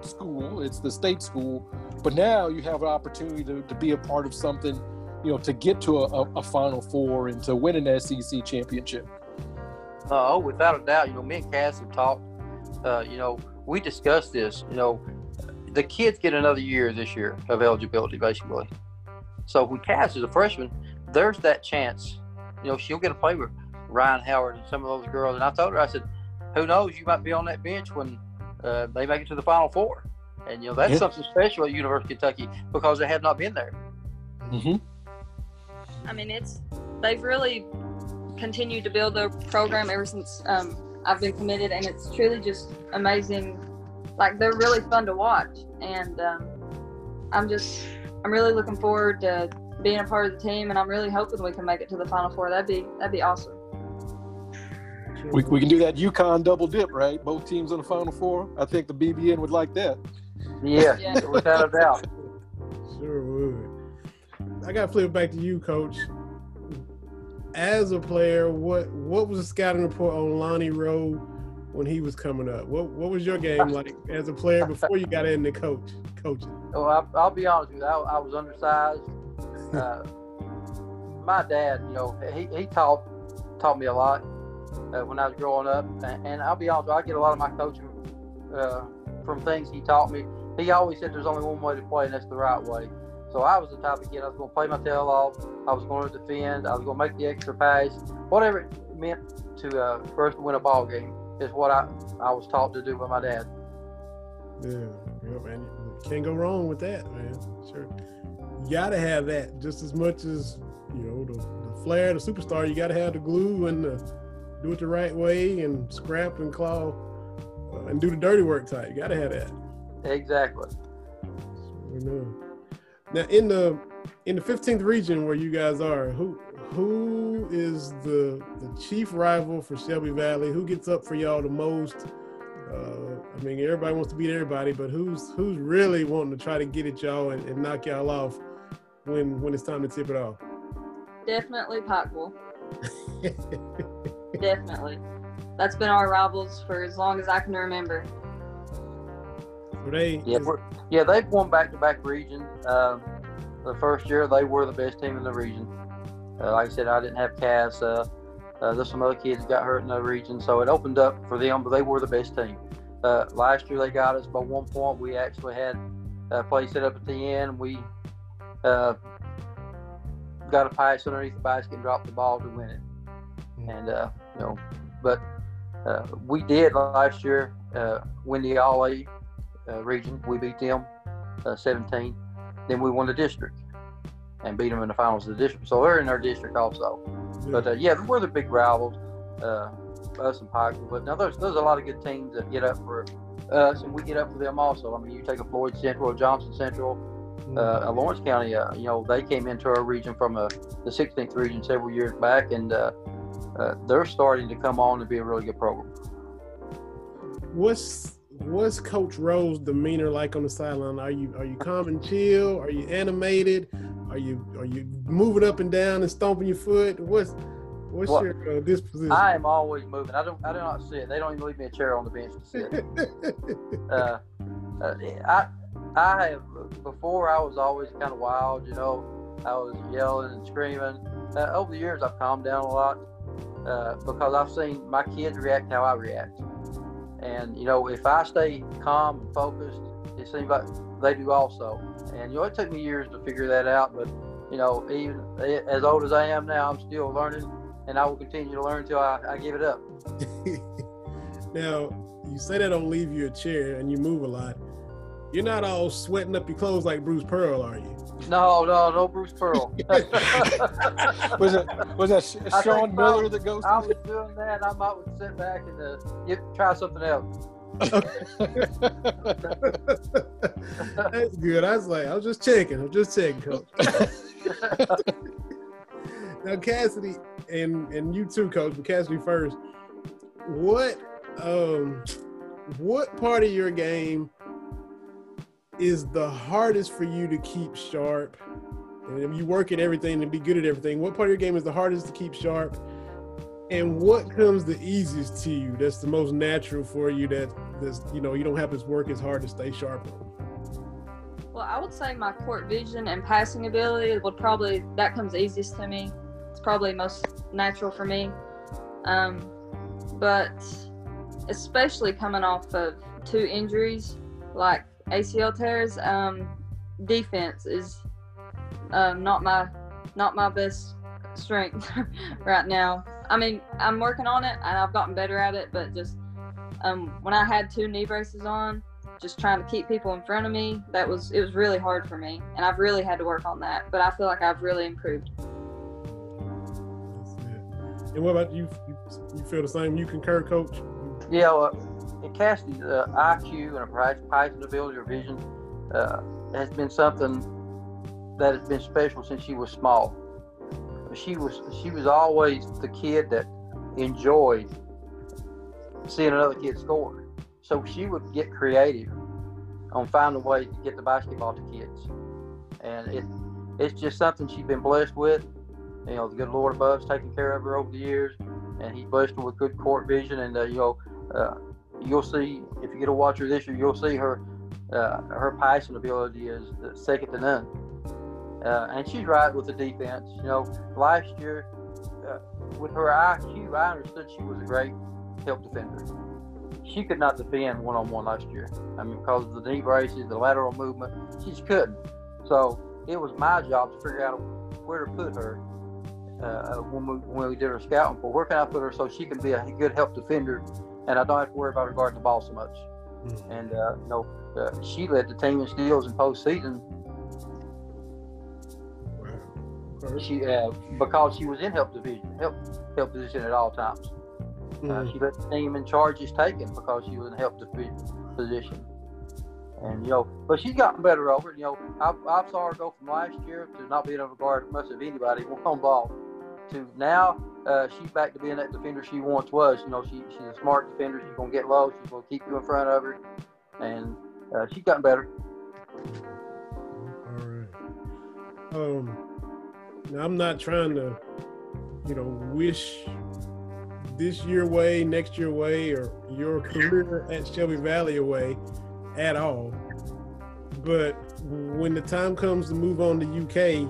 school, it's the state school, but now you have an opportunity to, to be a part of something, you know, to get to a, a, a Final Four and to win an SEC championship? Uh, oh, without a doubt, you know, me and Cass have talked. Uh, you know, we discussed this. You know, the kids get another year this year of eligibility, basically. So when Cass is a freshman, there's that chance. You know, she'll get to play with Rhyne Howard and some of those girls. And I told her, I said, who knows? You might be on that bench when uh, they make it to the Final Four. And you know, that's Yeah. something special at University of Kentucky because they have not been there. Mm-hmm. I mean, it's they've really continued to build the program ever since um, I've been committed, and it's truly just amazing. Like they're really fun to watch, and um, I'm just I'm really looking forward to being a part of the team, and I'm really hoping we can make it to the Final Four. That'd be that'd be awesome. We, we can do that UConn double dip, right? Both teams on the Final Four. I think the BBN would like that. Yeah, Yeah. without a doubt. Sure would. I got to flip it back to you, Coach. As a player, what what was the scouting report on Lonnie Rowe when he was coming up? What what was your game like as a player before you got into coach coaching? Well, I, I'll be honest with you. I, I was undersized. Uh, my dad, you know, he, he taught taught me a lot uh, when I was growing up, and, and I'll be honest, with you, I get a lot of my coaching uh, from things he taught me. He always said there's only one way to play, and that's the right way. So I was the type of kid I was going to play my tail off. I was going to defend. I was going to make the extra pass, whatever it meant to uh, to win a ball game is what I I was taught to do by my dad. Yeah, yeah, man. You can't go wrong with that, man. Sure. You gotta have that just as much as you know the, the flair, the superstar. You gotta have the glue and the, do it the right way and scrap and claw uh, and do the dirty work type. You gotta have that. Exactly. Know. Now in the in the 15th region where you guys are, who who is the the chief rival for Shelby Valley? Who gets up for y'all the most? Uh, I mean, everybody wants to beat everybody, but who's who's really wanting to try to get at y'all and, and knock y'all off when when it's time to tip it off? Definitely Pikeville. Definitely. That's been our rivals for as long as I can remember. They Yeah, we're, yeah, they've won back-to-back region. Um, the first year they were the best team in the region. Uh, like I said, I didn't have Cass. Uh, uh, there's some other kids got hurt in the region, so it opened up for them. But they were the best team. Uh, last year they got us by one point. We actually had a play set up at the end. We uh, got a pass underneath the basket and dropped the ball to win it. And uh, you know, but uh, we did last year uh, win the All A region. We beat them uh, 17. Then we won the district and beat them in the finals of the district. So they're in our district also. But uh, yeah, we're the big rivals, uh, us and Pikeville. But now there's there's a lot of good teams that get up for us, and we get up for them also. I mean, you take a Floyd Central, a Johnson Central, uh, a Lawrence County. Uh, you know, they came into our region from uh, the 16th region several years back, and uh, uh, they're starting to come on and be a really good program. what's what's Coach Rowe's demeanor like on the sideline? Are you are you calm and chill? Are you animated? Are you are you moving up and down and stomping your foot? What's what's Well, your uh, disposition? I am always moving. I don't. I do not sit. They don't even leave me a chair on the bench to sit. uh, uh, I I have before I was always kind of wild, you know. I was yelling and screaming. Uh, over the years, I've calmed down a lot uh, because I've seen my kids react how I react. And you know, if I stay calm and focused, it seems like they do also. And you know, it took me years to figure that out. But you know, even eh, as old as I am now, I'm still learning, and I will continue to learn until I, I give it up. now, you say that don't leave you a chair and you move a lot. You're not all sweating up your clothes like Bruce Pearl, are you? No, no, no, Bruce Pearl. Was it was that Sean Miller that goes? I was doing that. I might would sit back and uh, get, try something else. That's good. I was like, I was just checking. I'm just checking, coach. now, Cassidy, and and you too, coach. But Cassidy first. What um, what part of your game is the hardest for you to keep sharp? And you work at everything and be good at everything, what part of your game is the hardest to keep sharp? And what comes the easiest to you? That's the most natural for you. That that's you know you don't have to work as hard to stay sharp. Well, I would say my court vision and passing ability would probably that comes easiest to me. It's probably most natural for me. Um, but especially coming off of two injuries like ACL tears, um, defense is um, not my not my best strength right now. I mean, I'm working on it and I've gotten better at it, but just um, when I had two knee braces on, just trying to keep people in front of me, that was it was really hard for me, and I've really had to work on that. But I feel like I've really improved. And what about you? You, you feel the same? You concur, coach? Yeah, well, in Cassidy's uh, IQ and a price Python ability or vision uh, has been something that has been special since she was small. She was she was always the kid that enjoyed seeing another kid score. So she would get creative on finding ways to get the basketball to kids, and it it's just something she's been blessed with. You know, the good Lord above's taken care of her over the years, and He's blessed her with good court vision. And uh, you know, uh, you'll see if you get to watch her this year, you'll see her uh, her passing ability is second to none. Uh, and she's right with the defense. You know, last year uh, with her IQ, I understood she was a great help defender. She could not defend one on one last year. I mean, because of the knee braces, the lateral movement, she just couldn't. So it was my job to figure out where to put her uh, when we when we did her scouting for where can I put her so she can be a good help defender, and I don't have to worry about her guarding the ball so much. And uh, you know, uh, she led the team in steals in postseason. Wow. She uh, because she was in help division, help help position at all times. Uh, Mhm. she let the team in charges taken because she was in help division position. And you know, but she's gotten better over it. You know, I, I saw her go from last year to not being able to guard much of anybody one ball to now uh, she's back to being that defender she once was. You know, she she's a smart defender. She's gonna get low. She's gonna keep you in front of her, and uh, she's gotten better. All right. Um, now I'm not trying to, you know, wish this year way, next year way, or your career at Shelby Valley away at all. But when the time comes to move on to UK,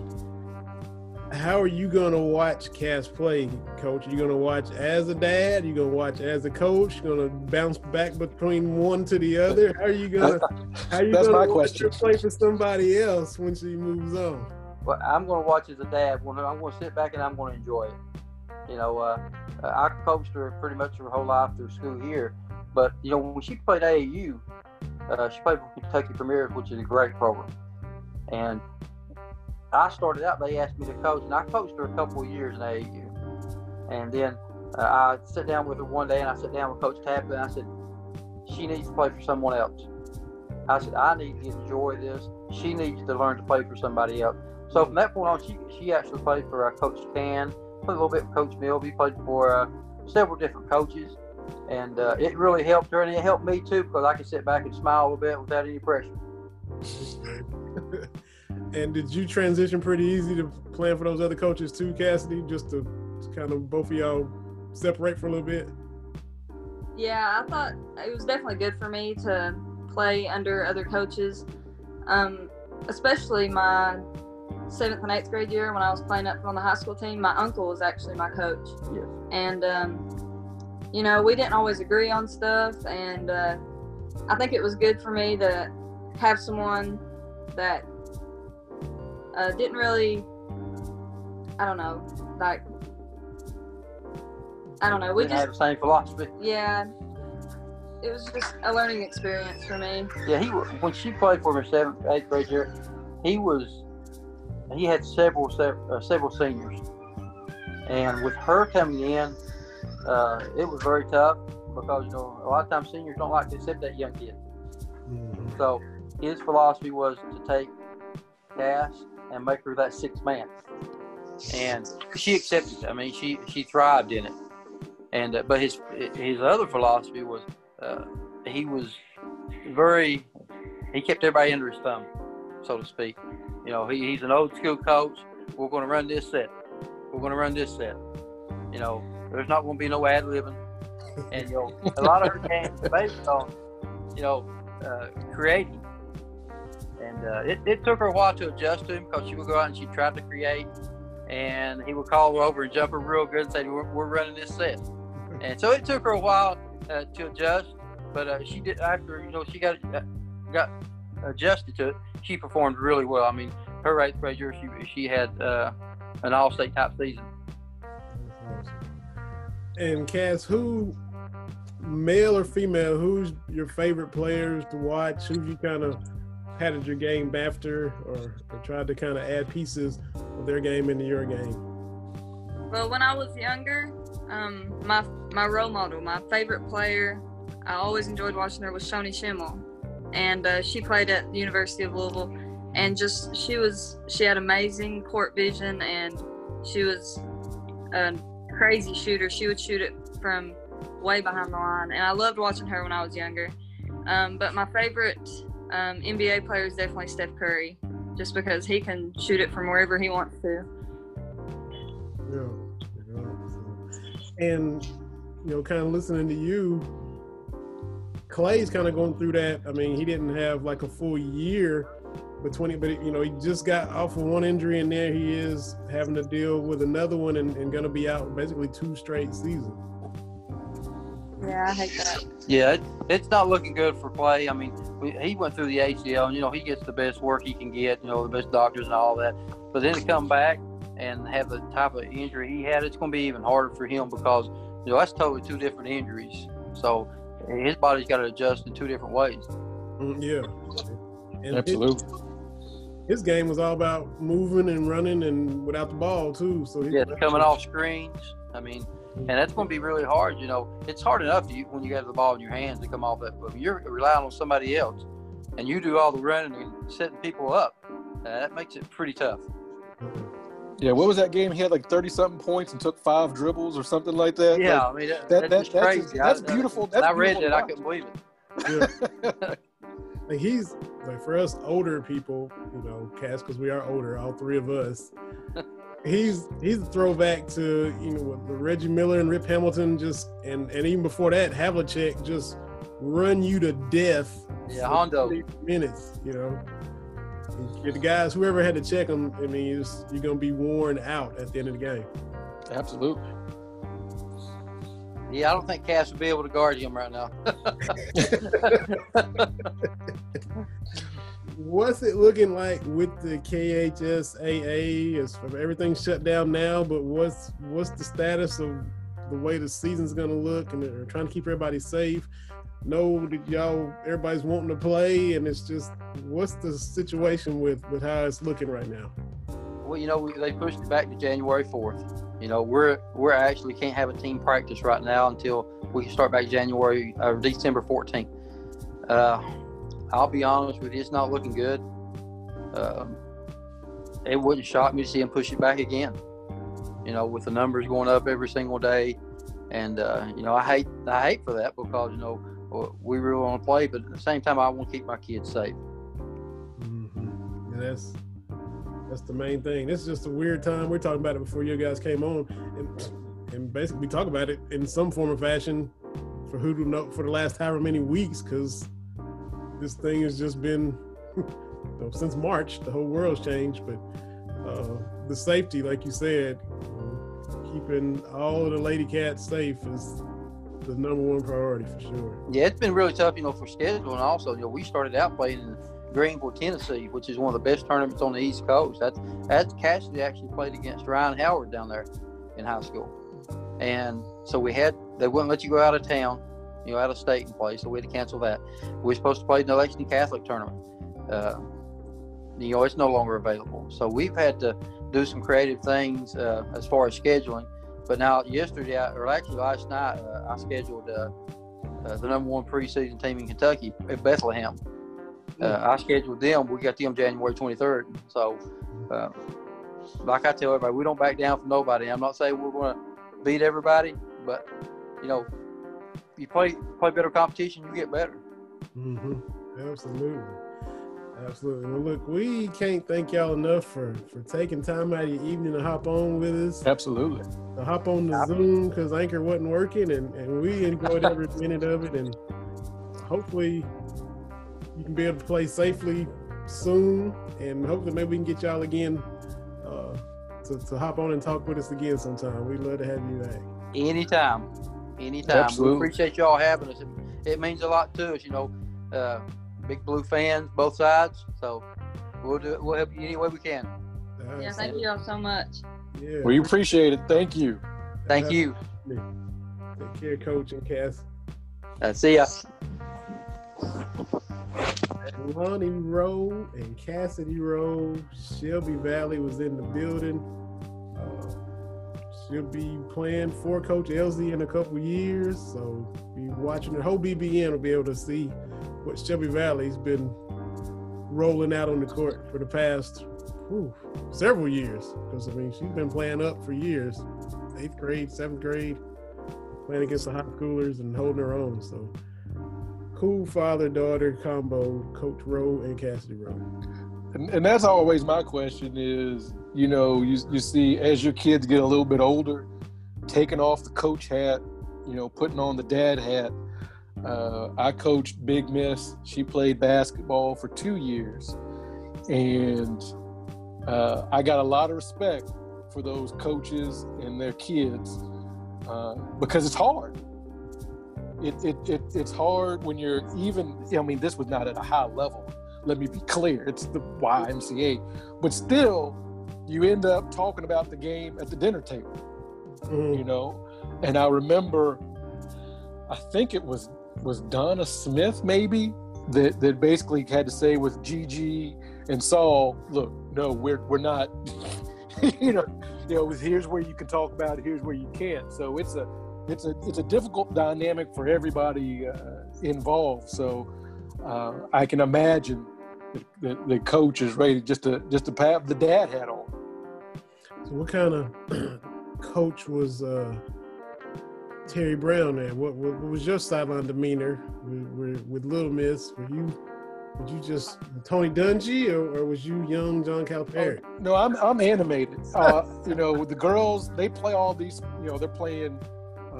how are you going to watch Cass play, Coach? Are you going to watch as a dad? Are you going to watch as a coach? You're going to bounce back between one to the other? How are you going to? How are you That's gonna my watch her question. Play for somebody else when she moves on. Well, I'm going to watch as a dad. I'm going to sit back and I'm going to enjoy it. You know, uh, I coached her pretty much her whole life through school here. But you know, when she played AAU, uh, she played for Kentucky Premier, which is a great program. And I started out. They asked me to coach, and I coached her a couple of years in AAU. And then uh, I sat down with her one day, and I sat down with Coach Tapley, and I said, "She needs to play for someone else." I said, "I need to enjoy this. She needs to learn to play for somebody else." So from that point on, she she actually played for uh, Coach Can, played a little bit for Coach Milby, played for uh, several different coaches, and uh, it really helped her, and it helped me too because I could sit back and smile a little bit without any pressure. And did you transition pretty easy to playing for those other coaches too, Cassidy? Just to, kind of both of y'all separate for a little bit. Yeah, I thought it was definitely good for me to play under other coaches, um, especially my seventh and eighth grade year when I was playing up on the high school team. My uncle was actually my coach, Yes. and um, you know we didn't always agree on stuff, and uh, I think it was good for me to have someone that uh, didn't really, I don't know, like. I don't know. We We didn't just have the same philosophy. yeah, it was just a learning experience for me. Yeah, he when she played for me seventh, eighth grade year, he was he had several sev- uh, several seniors, and with her coming in, uh, it was very tough because you know a lot of times seniors don't like to accept that young kid. So his philosophy was to take Cass and make her that sixth man, and she accepted. it. I mean, she she thrived in it. And uh, but his his other philosophy was uh, he was very he kept everybody under his thumb, so to speak. You know, he, he's an old school coach. We're going to run this set. We're going to run this set. You know, there's not going to be no ad libbing. And you know, a lot of her games based on you know uh, creating. And uh, it, it took her a while to adjust to him because she would go out and she tried to create, and he would call her over and jump her real good and say, "We're, we're running this set." And so it took her a while uh, to adjust, but uh, she did after you know she got uh, got adjusted to it. She performed really well. I mean, her eighth grade year, she she had uh, an all-state type season. And Cass, who, male or female, who's your favorite players to watch? Who you kind of patterned your game after, or, or tried to kind of add pieces of their game into your game? Well, when I was younger, um, my my role model, my favorite player, I always enjoyed watching her was Shoni Schimmel, and uh, she played at the University of Louisville, and just she was she had amazing court vision, and she was a crazy shooter. She would shoot it from way behind the line, and I loved watching her when I was younger. Um, but my favorite um, NBA player is definitely Steph Curry, just because he can shoot it from wherever he wants to. Yeah. yeah, And you know, kind of listening to you, Clay's kind of going through that. I mean, he didn't have like a full year between, but you know, he just got off of one injury, and there he is having to deal with another one, and, and going to be out basically two straight seasons. Yeah, I hate that. Yeah, it, it's not looking good for Clay. I mean, we, he went through the ACL, and you know he gets the best work he can get, you know, the best doctors and all that. But then to come back and have the type of injury he had, it's going to be even harder for him because you know that's totally two different injuries. So his body's got to adjust in two different ways. Mm, yeah, and his- Absolutely. His, game was all about moving and running and without the ball too. So he Yeah, coming off screens. I mean, and that's going to be really hard. You know, it's hard enough you, when you got the ball in your hands to come off that. But you're relying on somebody else, and you do all the running and setting people up, uh, that makes it pretty tough. Yeah, what was that game? He had like thirty something points and took five dribbles or something like that. Yeah, Like, I mean that, that- that's that- just that's- crazy. that's I- beautiful- that's I read beautiful that, I to couldn't believe it. Yeah. like he's like for us older people, you know, Cass, because we are older, all three of us. he's he's a throwback to you know what, the Reggie Miller and Rip Hamilton just and and even before that Havlicek just run you to death. Yeah, Hondo. minutes. You know, You're the guys whoever had to check him. I mean, you're, you're gonna be worn out at the end of the game. Absolutely. Yeah, I don't think Cass would be able to guard him right now. What's it looking like with the KHSAA? Is everything shut down now? But what's what's the status of the way the season's going to look? And they're trying to keep everybody safe. No, that y'all everybody's wanting to play, and it's just what's the situation with with how it's looking right now? well, you know, they pushed it back to January fourth. You know, we're we're actually can't have a team practice right now until we start back January or December fourteenth. Uh, I'll be honest with you, it's not looking good. Um, it wouldn't shock me to see them push it back again. You know, with the numbers going up every single day, and uh, you know, I hate I hate for that because you know we really want to play, but at the same time, I want to keep my kids safe. Mm-hmm. And that's That's the main thing. This is just a weird time. We're talking about it before you guys came on, and and basically we talk about it in some form or fashion for who to know for the last however many weeks because this thing has just been since March. The whole world's changed, but uh, the safety, like you said, keeping all the lady cats safe is the number one priority for sure. Yeah, it's been really tough, you know, for scheduling. Also, you know, we started out playing in Greeneville, Tennessee, which is one of the best tournaments on the East Coast. That's that's Cassidy actually played against Rhyne Howard down there in high school, and so we had they wouldn't let you go out of town, you know, out of state and play, so we had to cancel that. We were supposed to play in the Lexington Catholic tournament. Uh, you know, it's no longer available, so we've had to do some creative things uh, as far as scheduling. But now, yesterday, or actually last night, uh, I scheduled uh, uh, the number one preseason team in Kentucky at Bethlehem. Uh, I scheduled them. We got them January 23rd. So, uh, like I tell everybody, we don't back down from nobody. I'm not saying we're going to beat everybody, but you know, you play play better competition, you get better. Mm-hmm. Absolutely. Absolutely. Well, look, we can't thank y'all enough for for taking time out of your evening to hop on with us. Absolutely. To hop on the Zoom because Anchor wasn't working, and, and we enjoyed every minute of it. And hopefully, you can be able to play safely soon. And hopefully, maybe we can get y'all again uh, to, to hop on and talk with us again sometime. We'd love to have you back. Anytime. Anytime. Absolutely. We appreciate y'all having us. It, it means a lot to us, you know. Uh, big blue fans, both sides. So we'll do it. We'll help you any way we can. Yeah, thank you all so much. Yeah. We appreciate it. Thank you. Thank you. Take care, Coach and Cass. Uh, see ya. Lonnie Rowe and Cassidy Rowe. Shelby Valley was in the building. She'll be playing for Coach Elzy in a couple years, so be watching the whole BBN will be able to see what Shelby Valley's been rolling out on the court for the past whew, several years. Because I mean, she's been playing up for years, eighth grade, seventh grade, playing against the high schoolers and holding her own. So cool father daughter combo, Coach Rowe and Cassidy Rowe. And, and that's always my question is, you know, you, you see as your kids get a little bit older, taking off the coach hat, you know, putting on the dad hat. Uh, I coached Big Miss. She played basketball for two years. And uh, I got a lot of respect for those coaches and their kids uh, because it's hard. It, it, it, it's hard when you're even, I mean, this was not at a high level. Let me be clear. It's the YMCA. But still, you end up talking about the game at the dinner table, Mhm. you know? And I remember, I think it was was Donna Smith maybe that, that basically had to say with G.G. and Saul, look, no, we're we're not, you know, you know, here's where you can talk about it, here's where you can't. So it's a it's a it's a difficult dynamic for everybody uh, involved. So uh, I can imagine the, the, the coach is ready just to just to have the dad hat on. So what kind of coach was uh, Terry Brown at? What, what, what was your sideline demeanor with, with, Little Miss? Were you were you just Tony Dungy or, or was you young John Calipari? No, I'm I'm animated. Uh, you know, the girls they play all these. You know, they're playing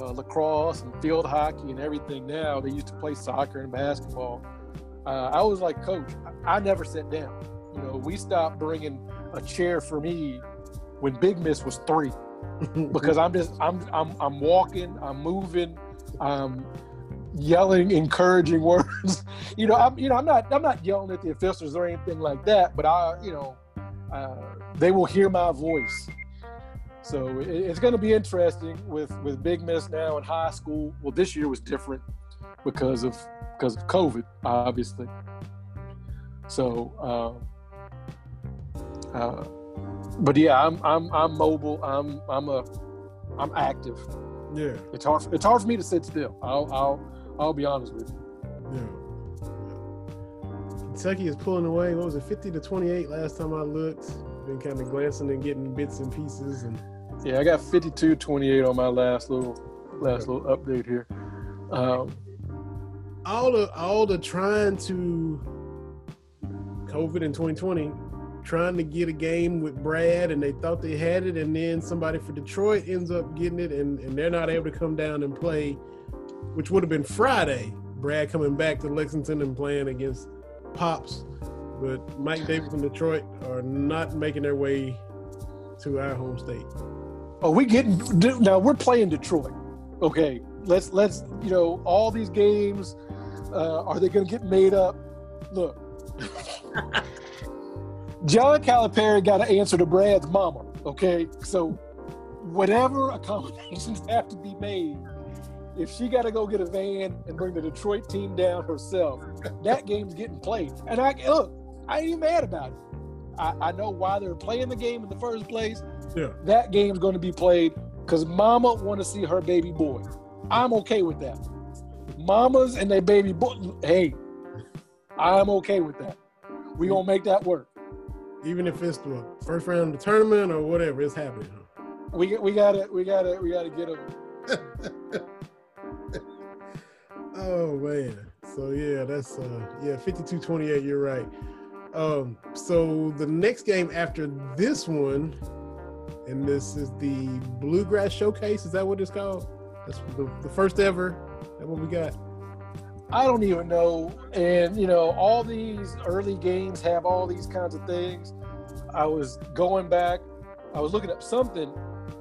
uh, lacrosse and field hockey and everything now. They used to play soccer and basketball. Uh, I was like, coach, I, I never sat down. You know, we stopped bringing a chair for me when Big Miss was three because I'm just I'm I'm I'm walking, I'm moving, I'm yelling encouraging words. you know, I'm you know I'm not I'm not yelling at the officials or anything like that, but I you know uh, they will hear my voice. So it, it's going to be interesting with with Big Miss now in high school. Well, this year was different because of because of COVID, obviously. So. Uh, uh, but yeah, I'm I'm I'm mobile. I'm I'm a I'm active. yeah, It's hard it's hard for me to sit still. I'll I'll I'll be honest with you. yeah. Kentucky is pulling away. What was it, 50 to 28 last time I looked? Been kind of glancing and getting bits and pieces and Yeah, I got 52-28 on my last little last little update here. Um, all the all the trying to COVID in 2020, trying to get a game with Brad, and they thought they had it, and then somebody for Detroit ends up getting it, and, and they're not able to come down and play, which would have been Friday. Brad coming back to Lexington and playing against Pops, but Mike Davis and Detroit are not making their way to our home state. Oh, we getting now. We're playing Detroit. Okay, let's let's you know all these games. Uh, are they going to get made up? Look, John Calipari got to answer to Brad's mama. Okay, so whatever accommodations have to be made, if she got to go get a van and bring the Detroit team down herself, that game's getting played. And I look, I ain't mad about it. I, I know why they're playing the game in the first place. Yeah. That game's going to be played because Mama want to see her baby boy. I'm okay with that. Mamas and their baby boy. Hey, I'm okay with that. We gonna make that work. Even if it's the first round of the tournament or whatever, it's happening. Huh? We we gotta we gotta we gotta get them. oh man. So yeah, that's uh yeah, 52-28, you're right. Um so the next game after this one, and this is the Bluegrass Showcase, is that what it's called? That's the, the first ever. That what we got? I don't even know. And you know, all these early games have all these kinds of things. I was going back, I was looking up something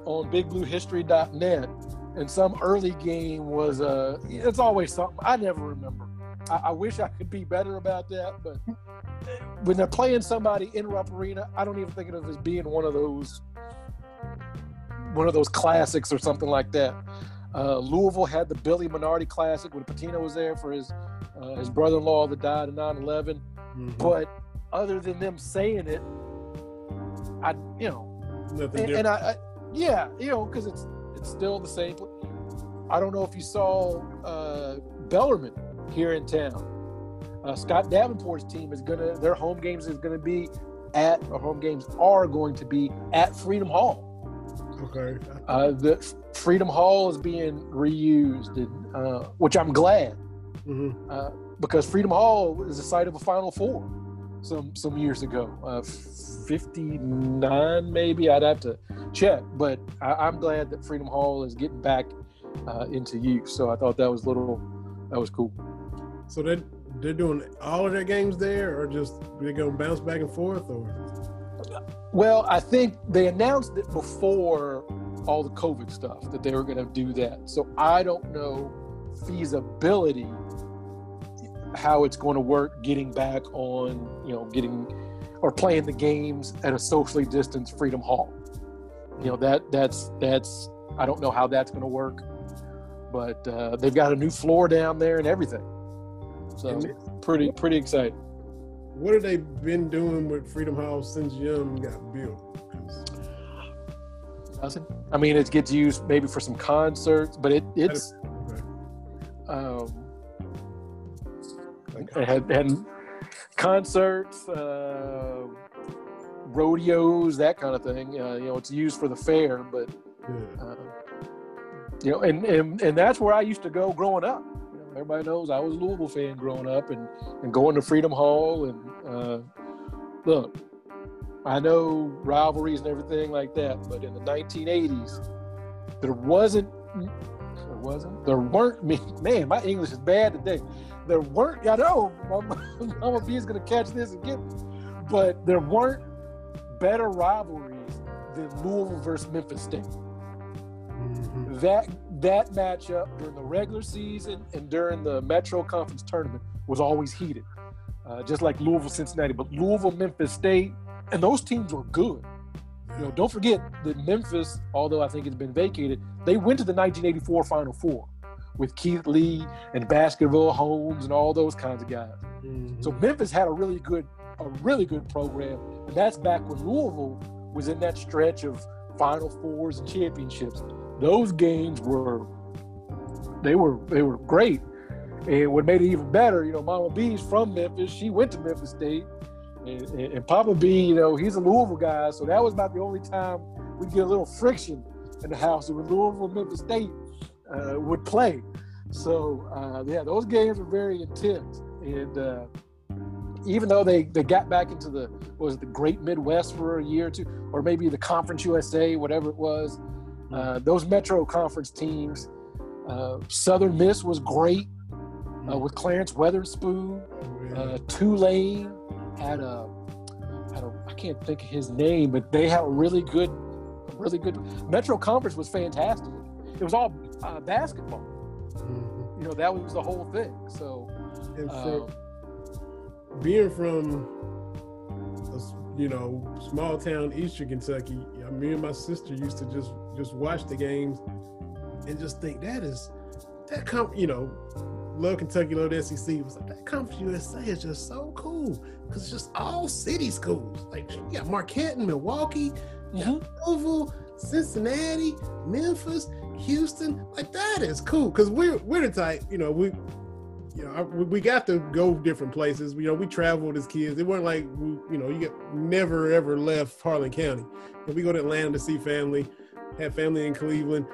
on bigbluehistory.net, and some early game was uh it's always something I never remember. I, I wish I could be better about that, but when they're playing somebody in Rupp Arena, I don't even think of it as being one of those one of those classics or something like that. Uh, Louisville had the Billy Minardi Classic when Pitino was there for his uh, his brother-in-law that died in 9/11. Mhm. But other than them saying it, I you know, Nothing and, and I, I yeah, you know, because it's it's still the same. I don't know if you saw uh, Bellarmine here in town. Uh, Scott Davenport's team is gonna their home games is gonna be at or home games are going to be at Freedom Hall. Okay. Uh, the Freedom Hall is being reused, and, uh, which I'm glad hmm uh, because Freedom Hall is the site of a Final Four some some years ago. Uh, 59 maybe I'd have to check, but I, I'm glad that Freedom Hall is getting back uh, into use. So I thought that was little that was cool. So they they're doing all of their games there, or just they're gonna bounce back and forth, or Well, I think they announced it before all the COVID stuff that they were going to do that. So I don't know feasibility how it's going to work getting back on, you know, getting or playing the games at a socially distanced Freedom Hall. You know that that's that's I don't know how that's going to work, but uh, they've got a new floor down there and everything. So pretty pretty exciting. What have they been doing with Freedom Hall since Young got built? I mean, it gets used maybe for some concerts, but it it's okay. um, it had, had concerts, uh, rodeos, that kind of thing. Uh, you know, it's used for the fair, but yeah. uh, you know, and, and and that's where I used to go growing up. Everybody knows I was a Louisville fan growing up, and and going to Freedom Hall and uh, look. I know rivalries and everything like that, but in the 1980s, there wasn't, there wasn't, there weren't. Me, man, my English is bad today. There weren't. I know Mama, Mama B is gonna catch this and get, me, but there weren't better rivalries than Louisville versus Memphis State Mhm. that that matchup during the regular season and during the Metro Conference tournament was always heated, uh, just like Louisville, Cincinnati. But Louisville, Memphis State, and those teams were good. You know, don't forget that Memphis, although I think it's been vacated, they went to the 1984 Final Four with Keith Lee and Baskerville Holmes and all those kinds of guys. Mhm. So Memphis had a really good, a really good program, and that's back when Louisville was in that stretch of Final Fours and championships. Those games were, they were, they were great. And what made it even better, you know, Mama B's from Memphis. She went to Memphis State, and, and, and Papa B, you know, he's a Louisville guy. So that was about the only time we get a little friction in the house when Louisville, Memphis State uh, would play. So uh, yeah, those games were very intense, and uh, even though they they got back into the was it, the Great Midwest for a year or two, or maybe the Conference USA, whatever it was. Uh, those Metro Conference teams. Uh, Southern Miss was great uh, with Clarence Weatherspoon. Uh, Tulane had a had a I can't think of his name, but they had a really good, really good Metro Conference was fantastic. It was all uh, basketball. Mhm. You know that was the whole thing. So And um, from being from, a you know, small town Eastern Kentucky, me and my sister used to just just watch the games and just think that is that com you know, love Kentucky, love the SEC. Was like that Conference USA is just so cool because it's just all city schools. Like you got Marquette and Milwaukee, got mm-hmm. Louisville, Cincinnati, Memphis, Houston. Like that is cool because we're we're the type, you know, we you know, we got to go different places. You know, we traveled as kids. It weren't like we, you know, you get never ever left Harlan County. And we go to Atlanta to see family, have family in Cleveland.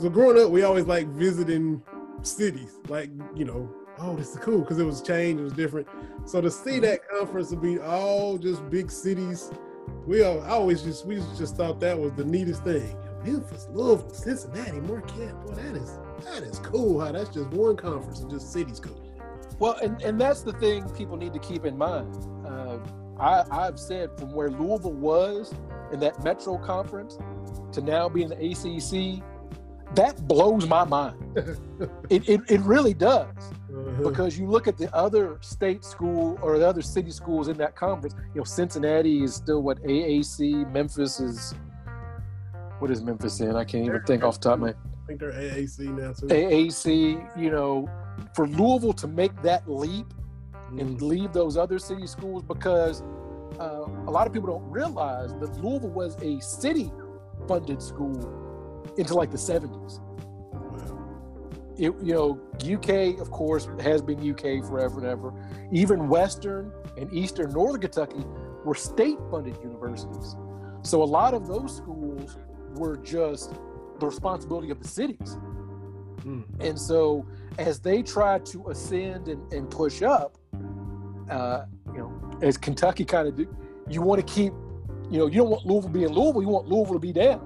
So growing up, we always like visiting cities. Like you know, oh, this is cool because it was changed, it was different. So to see that conference to be all just big cities, we all, I always just we just thought that was the neatest thing. Memphis, Louisville, Cincinnati, Marquette. Boy, that is that is cool. How that's just one conference and just cities schools. Well, and, and that's the thing people need to keep in mind. Uh, I, I've said from where Louisville was in that Metro Conference to now be in the ACC, that blows my mind. it, it, it really does. Uh-huh. Because you look at the other state school or the other city schools in that conference, you know, Cincinnati is still what AAC, Memphis is, what is Memphis in? I can't even think off the top of my I think they're AAC now too. AAC, you know, for Louisville to make that leap and Mhm. leave those other city schools because uh, a lot of people don't realize that Louisville was a city funded school into like the 70s. It, you know, UK, of course, has been UK forever and ever. Even Western and Eastern Northern Kentucky were state funded universities. So a lot of those schools were just the responsibility of the cities. Mm. And so as they try to ascend and, and push up, uh, you know, as Kentucky kind of do, you want to keep, you know, you don't want Louisville being Louisville, you want Louisville to be down.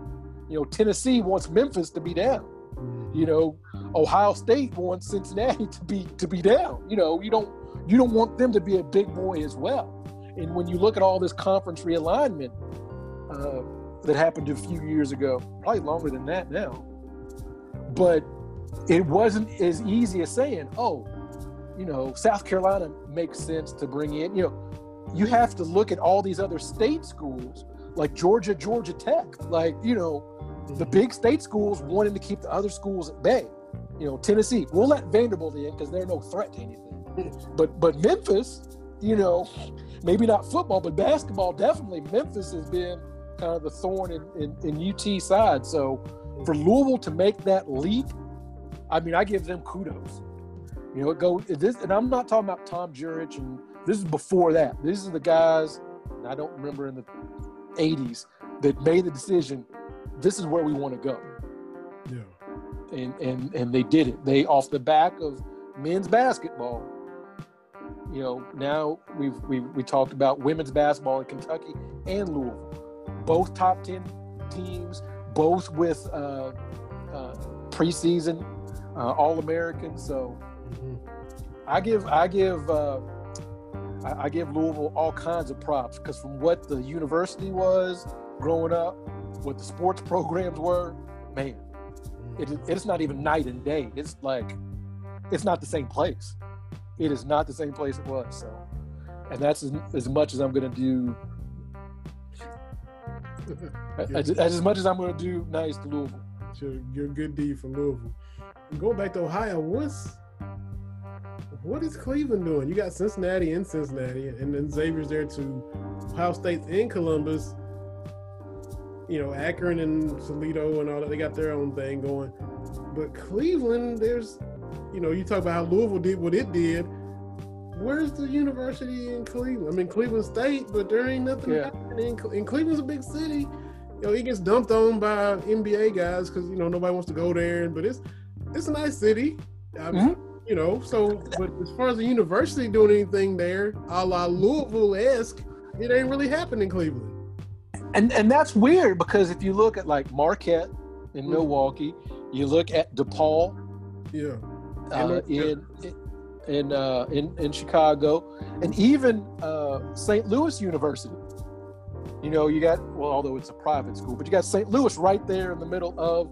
You know, Tennessee wants Memphis to be down. Mhm. You know, Ohio State wants Cincinnati to be to be down. You know, you don't you don't want them to be a big boy as well. And when you look at all this conference realignment uh, that happened a few years ago, probably longer than that now, but it wasn't as easy as saying, oh, you know, South Carolina makes sense to bring in. You know, you have to look at all these other state schools like Georgia, Georgia Tech, like, you know, the big state schools wanting to keep the other schools at bay. You know, Tennessee, we'll let Vanderbilt in because they're no threat to anything. But but Memphis, you know, maybe not football, but basketball definitely. Memphis has been kind of the thorn in, in, in UT side. So for Louisville to make that leap, I mean, I give them kudos. You know, it go this, and I'm not talking about Tom Jurich, and this is before that. This is the guys, I don't remember in the 80s that made the decision. This is where we want to go, Yeah. and and and they did it. They off the back of men's basketball. You know, now we've we we talked about women's basketball in Kentucky and Louisville, both top ten teams, both with uh, uh, preseason uh, All Americans. So Mhm. I give I give uh, I, I give Louisville all kinds of props because from what the university was growing up, what the sports programs were, man, it, it's not even night and day. It's like it's not the same place. It is not the same place it was. So, and that's as, as much as I'm gonna do. As, as much as I'm gonna do nice to Louisville. Sure, you're a good deed for Louisville. Going back to Ohio, what's what is Cleveland doing? You got Cincinnati and Cincinnati, and then Xavier's there too. Ohio State's in Columbus. You know, Akron and Toledo and all that. They got their own thing going. But Cleveland, there's, you know, you talk about how Louisville did what it did. Where's the university in Cleveland? I mean, Cleveland State, but there ain't nothing Yeah. happening. In, and Cleveland's a big city you know, he gets dumped on by NBA guys because you know nobody wants to go there. But it's it's a nice city. I mean, mm-hmm. You know, so but as far as the university doing anything there, a la Louisville esque, it ain't really happening in Cleveland. And and that's weird because if you look at like Marquette in Mhm. Milwaukee, you look at DePaul Yeah. uh, in in uh, in in Chicago, and even uh, St. Louis University. You know, you got well, although it's a private school, but you got St. Louis right there in the middle of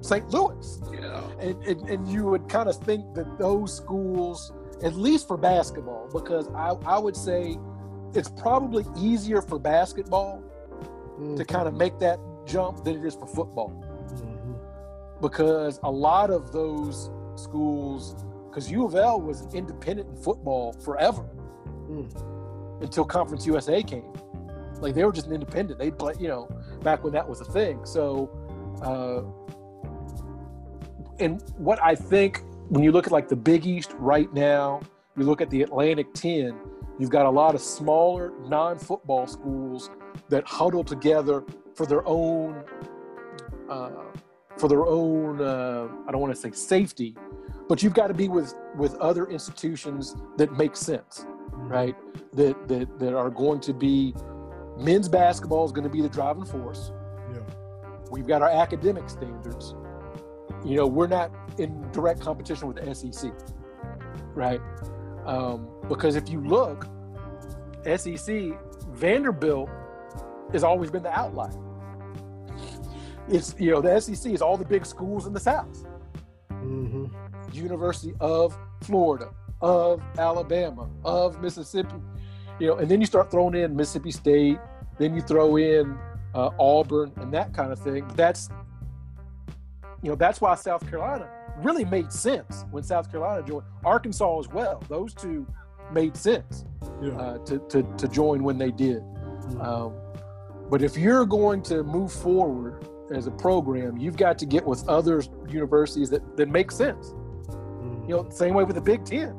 St. Louis, Yeah. and and, and you would kind of think that those schools, at least for basketball, because I I would say it's probably easier for basketball to kind of make that jump than it is for football Mhm. because a lot of those schools, because U of L was independent in football forever Mm. until Conference USA came. Like they were just an independent. They'd play, you know, back when that was a thing. So, uh, and what I think when you look at like the Big East right now, you look at the Atlantic 10, you've got a lot of smaller non football schools that huddle together for their own. Uh, for their own, uh, I don't want to say safety, but you've got to be with with other institutions that make sense right? That that that are going to be men's basketball is going to be the driving force. Yeah. We've got our academic standards. You know, we're not in direct competition with the SEC, right? Um, because if you look, SEC Vanderbilt has always been the outlier. It's you know the SEC is all the big schools in the South. Mm-hmm. University of Florida, of Alabama, of Mississippi, you know, and then you start throwing in Mississippi State, then you throw in uh, Auburn and that kind of thing. That's, you know, that's why South Carolina really made sense when South Carolina joined. Arkansas as well. Those two made sense Yeah. uh, to, to, to join when they did. Mhm. Um, but if you're going to move forward as a program, you've got to get with other universities that, that make sense. You know, same way with the Big Ten.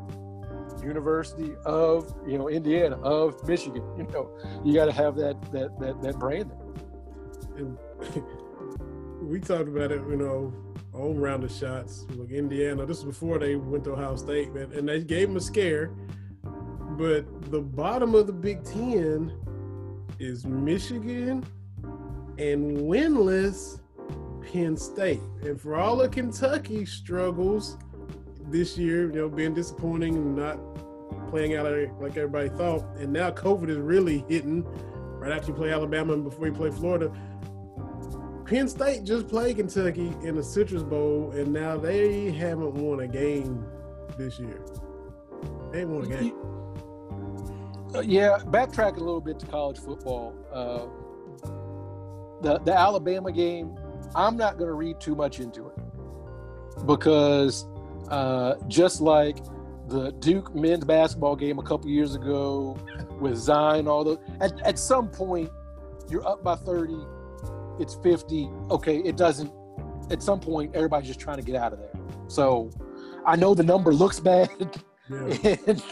University of, you know, Indiana, of Michigan. You know, you got to have that that that that branding. and we talked about it, you know, on round of shots. Like Indiana, this was before they went to Ohio State, man, and they gave them a scare. But the bottom of the Big Ten is Michigan and winless Penn State. And for all of Kentucky struggles this year, you know, being disappointing and not playing out like everybody thought, and now COVID is really hitting right after you play Alabama and before you play Florida. Penn State just played Kentucky in the Citrus Bowl, and now they haven't won a game this year. They won a game. Uh, yeah, backtrack a little bit to college football. Uh, the the Alabama game, I'm not going to read too much into it because uh, just like the Duke men's basketball game a couple years ago with Zion, all those, at, at some point you're up by 30, it's 50. Okay, it doesn't. At some point, everybody's just trying to get out of there. So I know the number looks bad. Yeah. and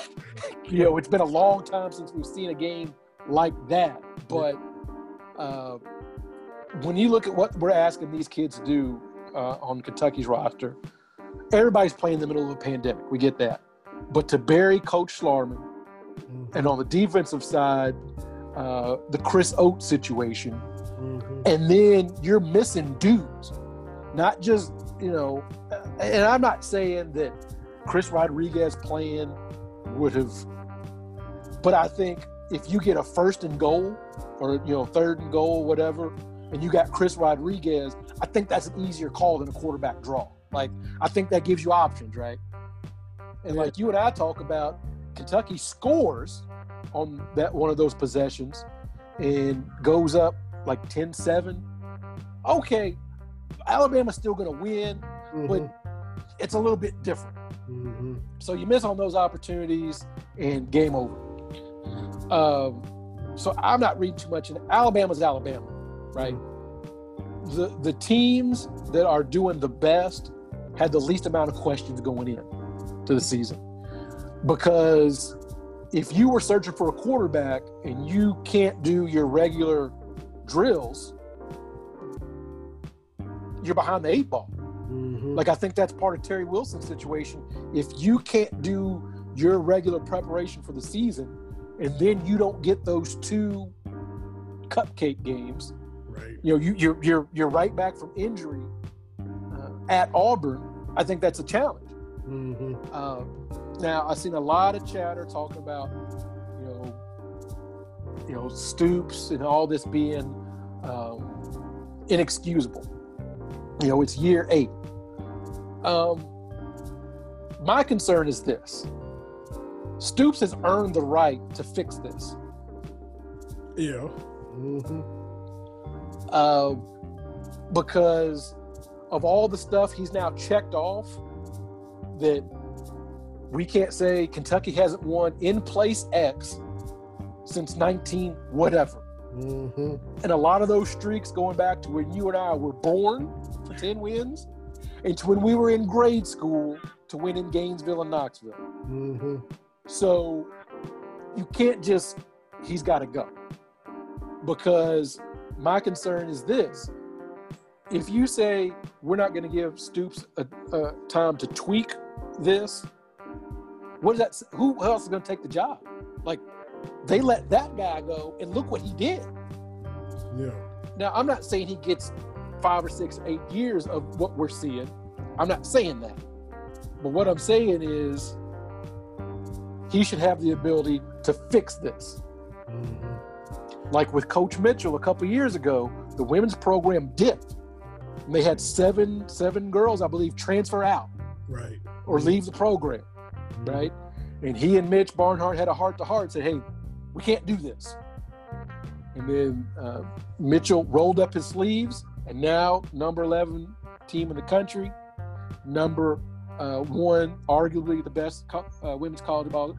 you know it's been a long time since we've seen a game like that but uh, when you look at what we're asking these kids to do uh, on kentucky's roster everybody's playing in the middle of a pandemic we get that but to bury coach schlarman Mhm. and on the defensive side uh, the chris oats situation Mhm. and then you're missing dudes not just you know and i'm not saying that chris rodriguez playing would have but i think if you get a first and goal or you know third and goal whatever and you got chris rodriguez i think that's an easier call than a quarterback draw like i think that gives you options right and Yeah. like you and i talk about kentucky scores on that one of those possessions and goes up like 10-7 okay alabama's still going to win but Mhm. it's a little bit different. Mhm. so you miss on those opportunities and game over. Um, so i'm not reading too much in alabama's alabama right? The the teams that are doing the best had the least amount of questions going in to the season. Because if you were searching for a quarterback and you can't do your regular drills you're behind the eight ball Mhm. Like I think that's part of Terry Wilson's situation. If you can't do your regular preparation for the season, and then you don't get those two cupcake games, right. you know, you, you're you're you're right back from injury uh, at Auburn. I think that's a challenge. hmm Um, now I've seen a lot of chatter talking about, you know Stoops and all this being um, inexcusable. You know, it's year eight. Um, my concern is this: Stoops has earned the right to fix this. Yeah. Mm-hmm. uh, because of all the stuff he's now checked off that we can't say Kentucky hasn't won in place X since 19 whatever. hmm And a lot of those streaks going back to when you and I were born for 10 wins and to when we were in grade school to win in Gainesville and Knoxville. hmm So you can't just, he's got to go. Because my concern is this if you say we're not going to give Stoops a, a time to tweak this, what is that? Who else is going to take the job? Like, they let that guy go, and look what he did. Yeah. Now, I'm not saying he gets five or six, or eight years of what we're seeing. I'm not saying that. But what I'm saying is he should have the ability to fix this. hmm Like with Coach Mitchell a couple years ago, the women's program dipped. And they had seven seven girls, I believe, transfer out Right. or leave the program, right? And he and Mitch Barnhart had a heart to heart, said, "Hey, we can't do this." And then uh, Mitchell rolled up his sleeves, and now number eleven team in the country, number uh, one, arguably the best co- uh, women's college ball,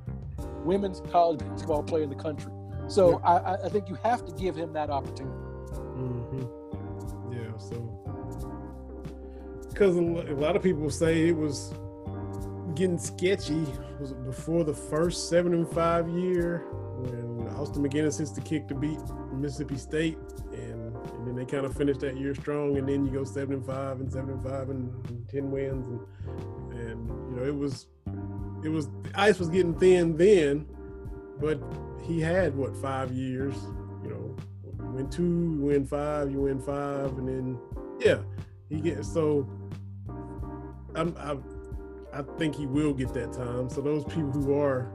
women's college basketball player in the country. So I, I- I think you have to give him that opportunity. hmm Yeah. So, because a lot of people say it was getting sketchy was before the first seven and five year when Austin MacGinnis hits the kick to beat Mississippi State, and and then they kind of finished that year strong, and then you go seven and five and seven and five and, and ten wins, and and you know it was it was the ice was getting thin then, but he had what five years, you know, you win two, you win five, you win five, and then yeah, he gets so. I'm, I, I think he will get that time. So those people who are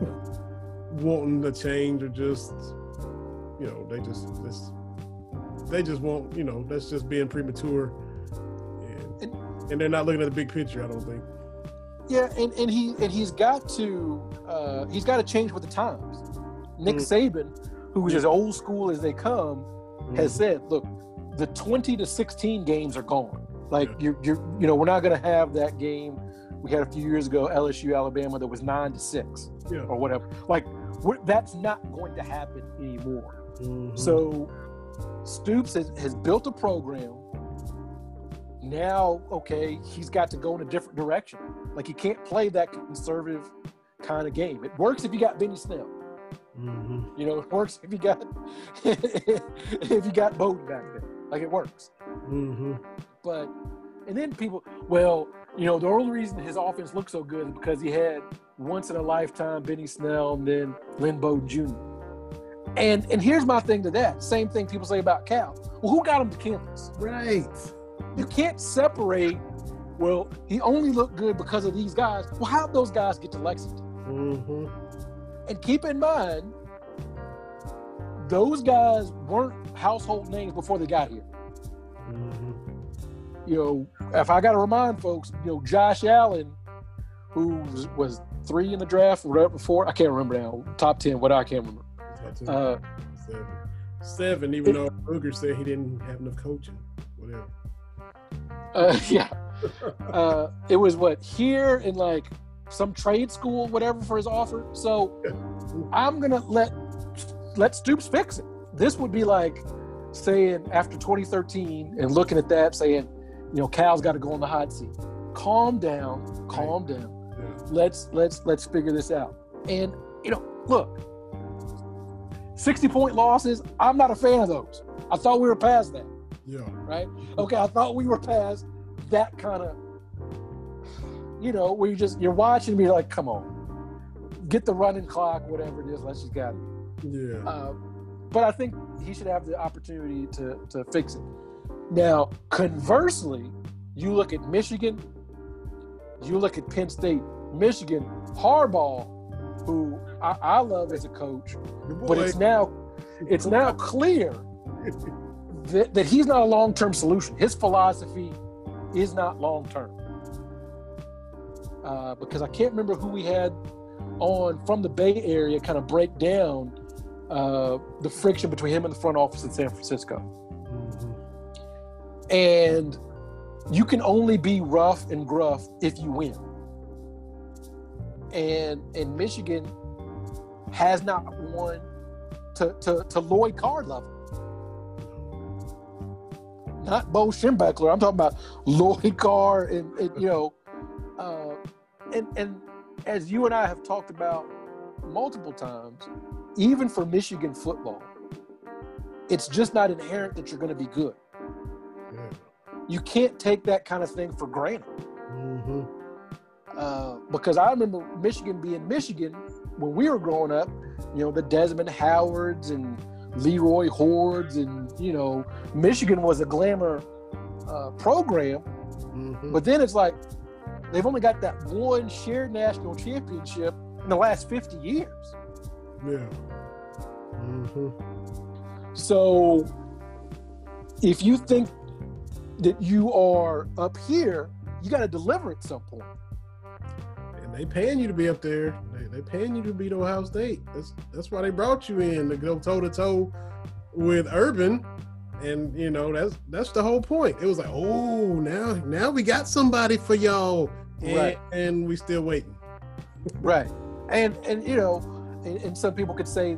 wanting to change or just, you know, they just just they just want, you know, that's just being premature, and and they're not looking at the big picture. I don't think. Yeah, and, and he and he's got to uh, he's got to change with the times. Nick Mm. Saban, who's as old school as they come, has said, "Look, the twenty to sixteen games are gone. Like Yeah. you're, you're you know we're not going to have that game we had a few years ago, LSU Alabama, that was nine to six yeah. or whatever. Like that's not going to happen anymore. Mhm. So Stoops has, has built a program. Now, okay, he's got to go in a different direction. Like he can't play that conservative kind of game. It works if you got Benny Snell. Mhm. You know, it works if you got if you got Bowden back there. Like it works. Mhm. But and then people, well, you know, the only reason his offense looked so good is because he had once in a lifetime Benny Snell and then Lynn Bowden Jr. And and here's my thing to that. Same thing people say about Cal. Well, who got him to campus? Right. You can't separate. Well, he only looked good because of these guys. Well, how'd those guys get to Lexington? Mhm. And keep in mind, those guys weren't household names before they got here. You know, if I got to remind folks, you know, Josh Allen, who was, was three in the draft, whatever, four, I can't remember now, top 10, what I can't remember. It. Uh, Seven. Seven, even though Booger said he didn't have enough coaching. Whatever. uh, yeah. Uh, it was what, here in like some trade school, whatever, for his offer. So I'm going to let, let Stoops fix it. This would be like saying after 2013 and looking at that, saying, you know, Cal's got to go on the hot seat. Calm down, calm down. Yeah. let's let's let's figure this out. And you know, look, 60 point losses, I'm not a fan of those. I thought we were past that, Yeah. right? Okay, I thought we were past that kind of, you know, where you just you're watching me like, come on, get the running clock, whatever it is. Let's just get it. Yeah. Uh, but I think he should have the opportunity to to fix it. Now, conversely, you look at Michigan, you look at Penn State, Michigan, Harbaugh, who I, I love as a coach, but it's now it's now clear that, that he's not a long term solution. His philosophy is not long term. Uh, because I can't remember who we had on from the Bay Area kind of break down uh, the friction between him and the front office in San Francisco. And you can only be rough and gruff if you win. And and Michigan has not won to, to, to Lloyd Carr level. Not Bo Schembechler. I'm talking about Lloyd Carr and, and you know, uh, and and as you and I have talked about multiple times, even for Michigan football, it's just not inherent that you're going to be good. Yeah. You can't take that kind of thing for granted. Mhm. Uh, because I remember Michigan being Michigan when we were growing up. You know, the Desmond Howards and Leroy Hoards, and you know, Michigan was a glamour uh, program. Mhm. But then it's like they've only got that one shared national championship in the last 50 years. Yeah. Mhm. So if you think that you are up here, you got to deliver at some point. And they paying you to be up there. They they paying you to beat Ohio State. That's that's why they brought you in to go toe to toe with Urban. And you know that's that's the whole point. It was like, oh, now now we got somebody for y'all, and, Right. and we still waiting. Right. And and you know, and, and some people could say,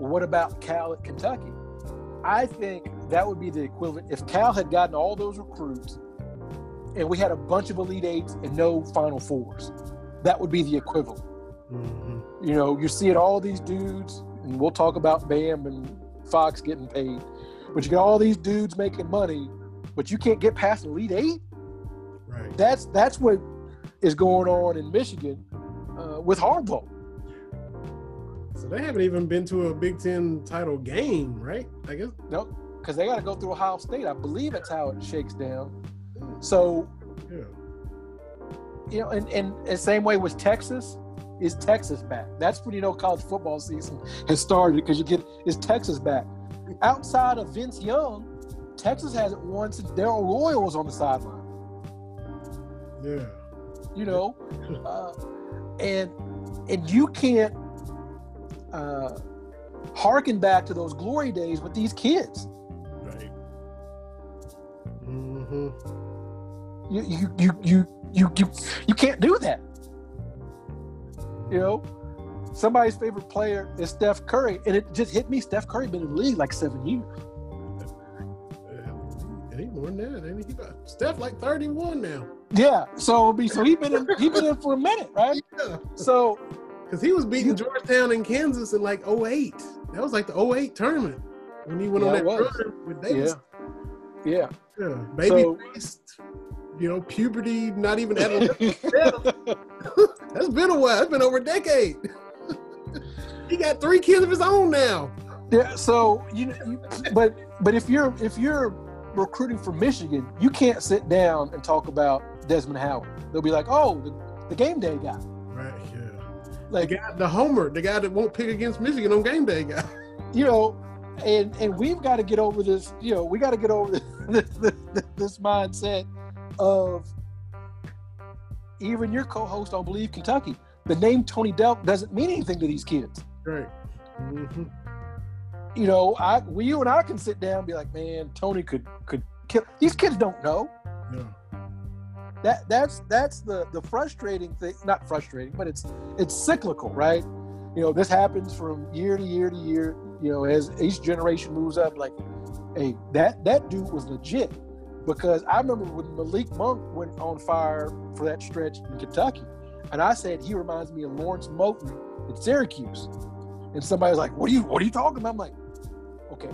well, what about Cal at Kentucky? I think that would be the equivalent if Cal had gotten all those recruits and we had a bunch of elite eights and no final fours. That would be the equivalent. Mhm. You know, you're seeing all these dudes, and we'll talk about Bam and Fox getting paid, but you got all these dudes making money, but you can't get past elite eight. Right. That's that's what is going on in Michigan uh, with Harbaugh. So they haven't even been to a Big Ten title game, right? I guess. No, because they got to go through Ohio State. I believe that's how it shakes down. So Yeah. you know, and and the same way with Texas. Is Texas back? That's when you know college football season has started because you get is Texas back. Outside of Vince Young, Texas hasn't won since Darrell Royal was on the sideline. Yeah. You know, uh, and and you can't uh, harken back to those glory days with these kids. You you you you you you, you can't do that. You know, somebody's favorite player is Steph Curry, and it just hit me. Steph Curry been in the league like seven years. It ain't more than that. Ain't he? About Steph like 31 now. Yeah, so be so he been in he been in for a minute, right? Yeah. So Because he was beating Georgetown and Kansas in like 08. That was like the 08 tournament when he went Yeah, on that run with Davis. yeah, yeah. Yeah. Baby So- faced, you know, puberty, not even at That's been a while. That's been over a decade. he got three kids of his own now. Yeah, so you, you but but if you're if you're recruiting for Michigan, you can't sit down and talk about Desmond Howard. They'll be like, "Oh, the, the game day guy." Right, yeah. Like The guy, the homer, the guy that won't pick against Michigan on game day guy. you know, and and we've got to get over this. You know, we got to get over this, this, this mindset of even your co-host on Believe Kentucky. The name Tony Delk doesn't mean anything to these kids. Right. hmm You know, I we you and I can sit down and be like, "Man, Tony could could kill." These kids don't know. Yeah. that that's that's the the frustrating thing not frustrating but it's it's cyclical right you know this happens from year to year to year you know as each generation moves up like hey that that dude was legit. Because i remember when malik monk went on fire for that stretch in kentucky and i said he reminds me of lawrence moten at syracuse. And somebody was like what are you what are you talking about? I'm like okay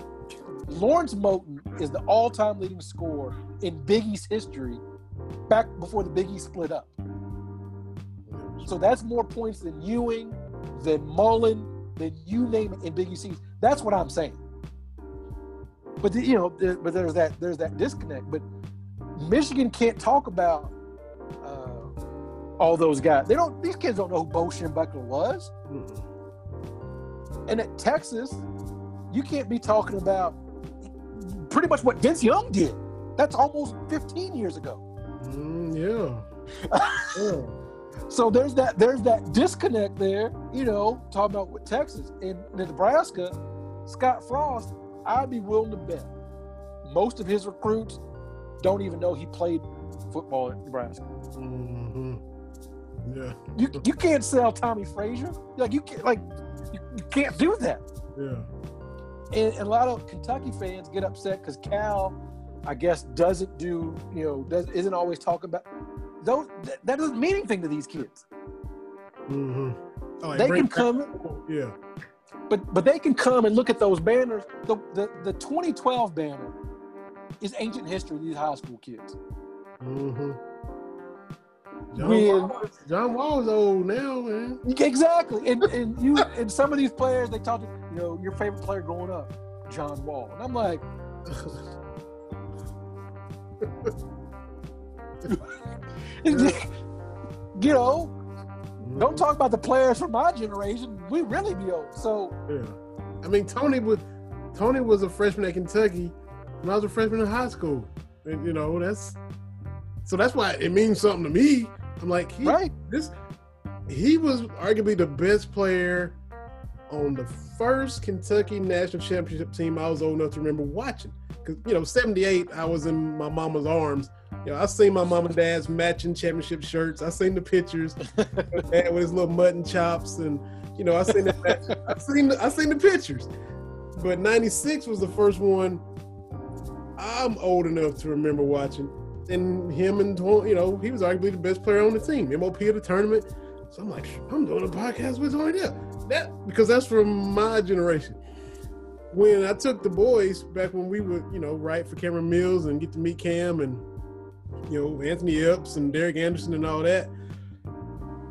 lawrence moten is the all-time leading scorer in big east history back before the Big East split up. So that's more points than Ewing, than Mullin, than you name it in Big East. That's what I'm saying. But the, you know, there, but there's that there's that disconnect. But Michigan can't talk about uh, all those guys. They don't. These kids don't know who Bo Schembechler was. And at Texas, you can't be talking about pretty much what Vince Young did. That's almost 15 years ago. Mm, yeah. yeah. So there's that there's that disconnect there, you know, talking about with Texas and Nebraska, Scott Frost, I'd be willing to bet most of his recruits don't even know he played football at Nebraska. Mm-hmm. Yeah. You you can't sell Tommie Frazier. Like you can't like you, you can't do that. Yeah. And, and a lot of Kentucky fans get upset because Cal, I guess, doesn't do you know does isn't always talking about those. That, that doesn't mean anything to these kids. Mm-hmm. Oh, they can come. Yeah. But but they can come and look at those banners. The the, the 2012 banner is ancient history to these high school kids. Mm-hmm. John, When- Wall, John Wall's old now, man. Exactly. And and you and some of these players they talk to you know your favorite player growing up, John Wall, and I'm like, you know, don't talk about the players from my generation. We really be old. So Yeah. I mean, Tony was Tony was a freshman at Kentucky when I was a freshman in high school. And you know, that's so that's why it means something to me. I'm like, he, right, this he was arguably the best player on the first Kentucky national championship team I was old enough to remember watching. Because you know, '78, I was in my mama's arms. You know, I seen my mom and dad's matching championship shirts. I seen the pictures, dad with his little mutton chops, and you know, I seen the, I seen the, I seen the pictures. But '96 was the first one I'm old enough to remember watching. And him and you know, he was arguably the best player on the team, MOP of the tournament. So I'm like, I'm doing a podcast with Tony Delk. That because that's from my generation. When I took the boys back when we would, you know, write for Cameron Mills and get to meet Cam and you know Anthony Epps and Derek Anderson and all that,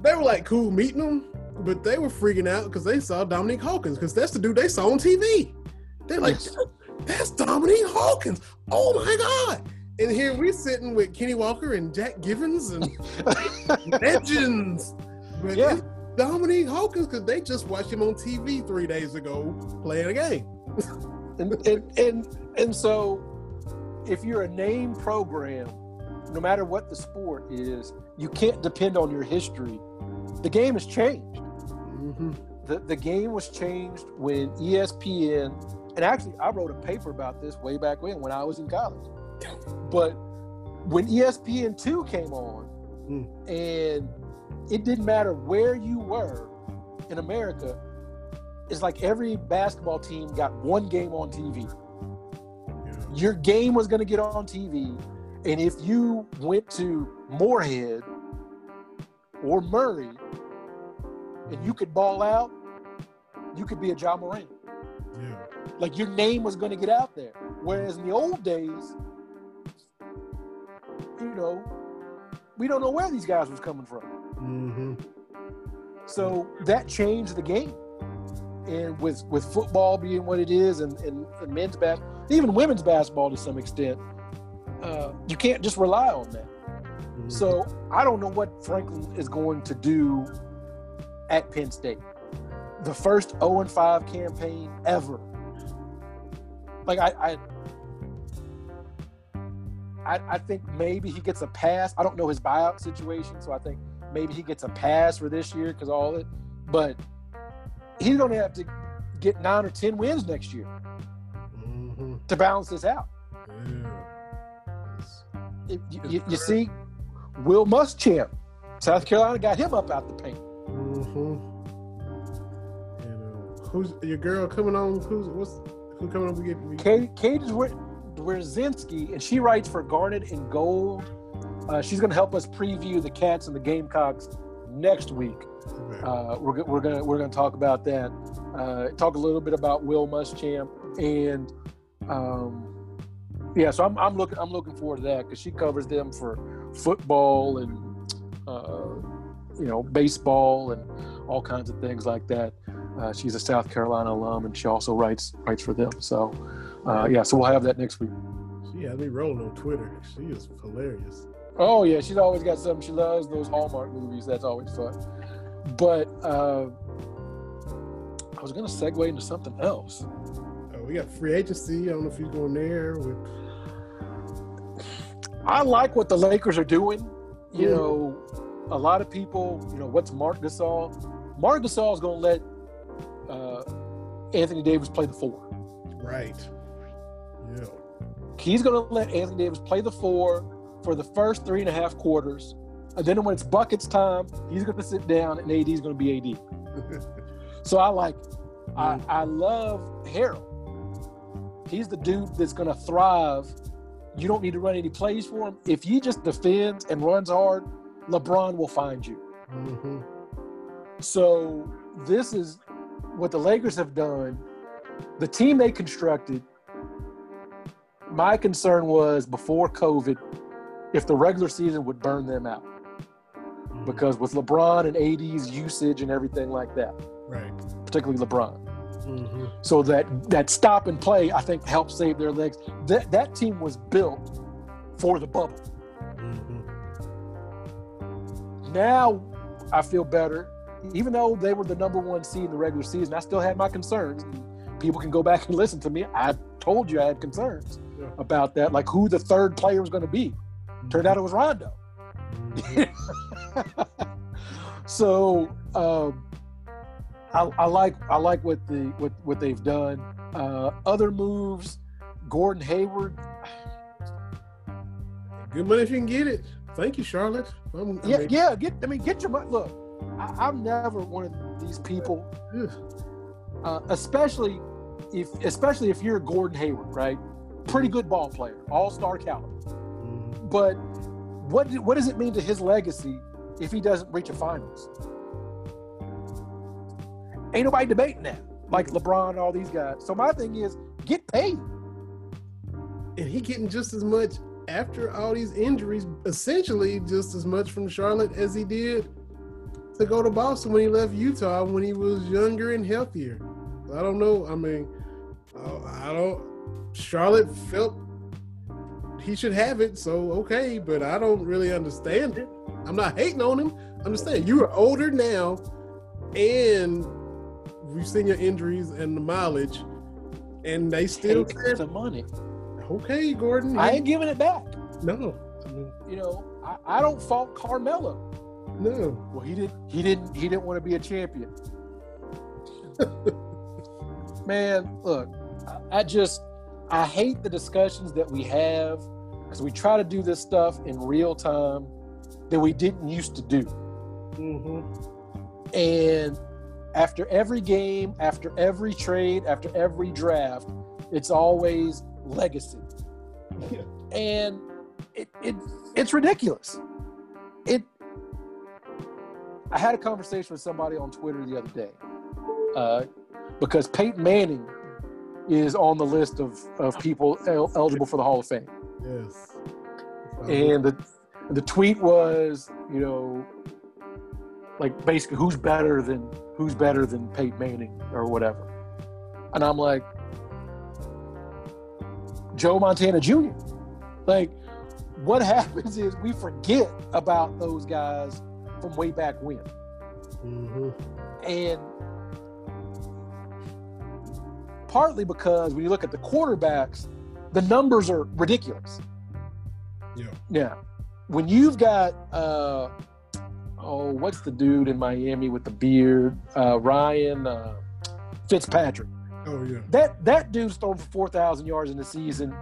they were like cool meeting them, but they were freaking out because they saw Dominique Hawkins because that's the dude they saw on TV. They're like, Yes. that's Dominique Hawkins. Oh my god! And here we're sitting with Kenny Walker and Jack Givens and legends. But Yeah. it's Dominique Hawkins because they just watched him on TV three days ago playing a game. and and and, and so if you're a name program, no matter what the sport is, you can't depend on your history. The game has changed. Mm-hmm. the, the game was changed when ESPN, and actually I wrote a paper about this way back when when I was in college. But when E ESPN two came on, Mm. and it didn't matter where you were in America, it's like every basketball team got one game on TV. Your game was going to get on TV, and if you went to Morehead or Murray, and you could ball out, you could be a Ja Morant. Yeah. Like your name was going to get out there. Whereas in the old days, you know, we don't know where these guys was coming from. Mm-hmm. So that changed the game. And with with football being what it is, and, and, and men's basketball, even women's basketball to some extent, you can't just rely on that. Mm-hmm. So I don't know what Franklin is going to do at Penn State. The first 0 and 5 campaign ever. Like I, I I I think maybe he gets a pass. I don't know his buyout situation, so I think maybe he gets a pass for this year because all it. But he's going to have to get nine or ten wins next year Mm-hmm. to balance this out. You, you- you see, Will Muschamp, South Carolina got him up out the paint. Mm-hmm. And uh, who's your girl coming on? Who's what's who coming up? We get we, Kate Katie Dwer- Dwerzinski, and she writes for Garnet and Gold. Uh, she's going to help us preview the Cats and the Gamecocks next week. Uh, we're, we're gonna we're gonna talk about that. Uh, talk a little bit about Will Muschamp and um, yeah. So I'm, I'm looking I'm looking forward to that because she covers them for football and uh, you know baseball and all kinds of things like that. Uh, she's a South Carolina alum, and she also writes writes for them. So uh, yeah, so we'll have that next week. She had me rolling on Twitter. She is hilarious. Oh yeah, she's always got something she loves. Those Hallmark movies. That's always fun. But uh, I was gonna segue into something else. We got free agency. I don't know if he's going there. I like what the Lakers are doing. You Yeah. know, a lot of people. You know, what's Marc Gasol? Marc Gasol is gonna let uh, Anthony Davis play the four. Right. Yeah. He's gonna let Anthony Davis play the four for the first three and a half quarters. And then when it's buckets time, he's going to sit down and AD is going to be AD. So I like, I, I love Harrell. He's the dude that's going to thrive. You don't need to run any plays for him. If he just defends and runs hard, LeBron will find you. hmm So this is what the Lakers have done. The team they constructed. My concern was before COVID, if the regular season would burn them out because with LeBron and AD's usage and everything like that, right. particularly LeBron. Hmm So that that stop and play, I think, helped save their legs. That that team was built for the bubble. hmm Now I feel better, even though they were the number one seed in the regular season. I still had my concerns. People can go back and listen to me. I told you I had concerns Yeah. about that, like who the third player was going to be. Turned out it was Rondo. so um, I, I like I like what the what what they've done. Uh, other moves, Gordon Hayward. Good money if you can get it. Thank you, Charlotte. I'm, I Yeah, mean, yeah. Get I mean, get your money. Look, I, I'm never one of these people, uh, especially if especially if you're Gordon Hayward, right? Pretty good ball player, all star caliber. Mhm. But what what does it mean to his legacy if he doesn't reach a finals? Ain't nobody debating that. Like LeBron, and all these guys. So my thing is, get paid. And he getting just as much after all these injuries, essentially just as much from Charlotte as he did to go to Boston when he left Utah when he was younger and healthier. I don't know. I mean, uh, I don't. Charlotte felt he should have it, so okay, but I don't really understand it. I'm not hating on him. I'm saying you are older now, and we've seen your injuries and the mileage, and they still Take the money. okay, Gordon. I ain't giving it back. no, I mean, You know, I, I don't fault Carmelo. no. Well, he didn't. He didn't. He didn't want to be a champion. Man, look, I, I just I hate the discussions that we have because we try to do this stuff in real time that we didn't used to do. Mm-hmm. And after every game, after every trade, after every draft, it's always legacy. Yeah. And it, it it's ridiculous. It I had a conversation with somebody on Twitter the other day. Uh, because Peyton Manning is on the list of, of people el- eligible for the Hall of Fame. Yes. And the the tweet was, you know, like basically who's better than who's better than Peyton Manning or whatever. And I'm like, Joe Montana Jr. Like, what happens is we forget about those guys from way back when. hmm And partly because when you look at the quarterbacks, the numbers are ridiculous. Yeah. Yeah. When you've got uh oh, what's the dude in Miami with the beard? Uh Ryan uh Fitzpatrick. Oh yeah. That that dude's thrown for four thousand yards in the season,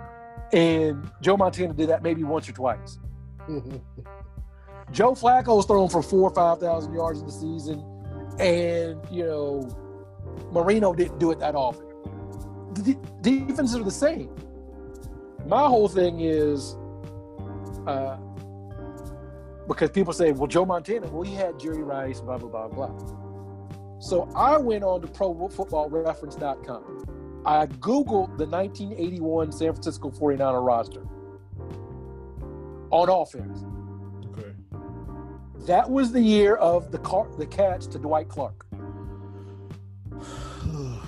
and Joe Montana did that maybe once or twice. Joe Flacco's thrown for four or five thousand yards in the season, and you know, Marino didn't do it that often. The defenses are the same. My whole thing is, uh, because people say, "Well, Joe Montana, well, he had Jerry Rice, blah blah blah blah." So I went on to ProFootballReference.com. I googled the 1981 San Francisco 49er roster on offense. Okay. That was the year of the car, the catch to Dwight Clark.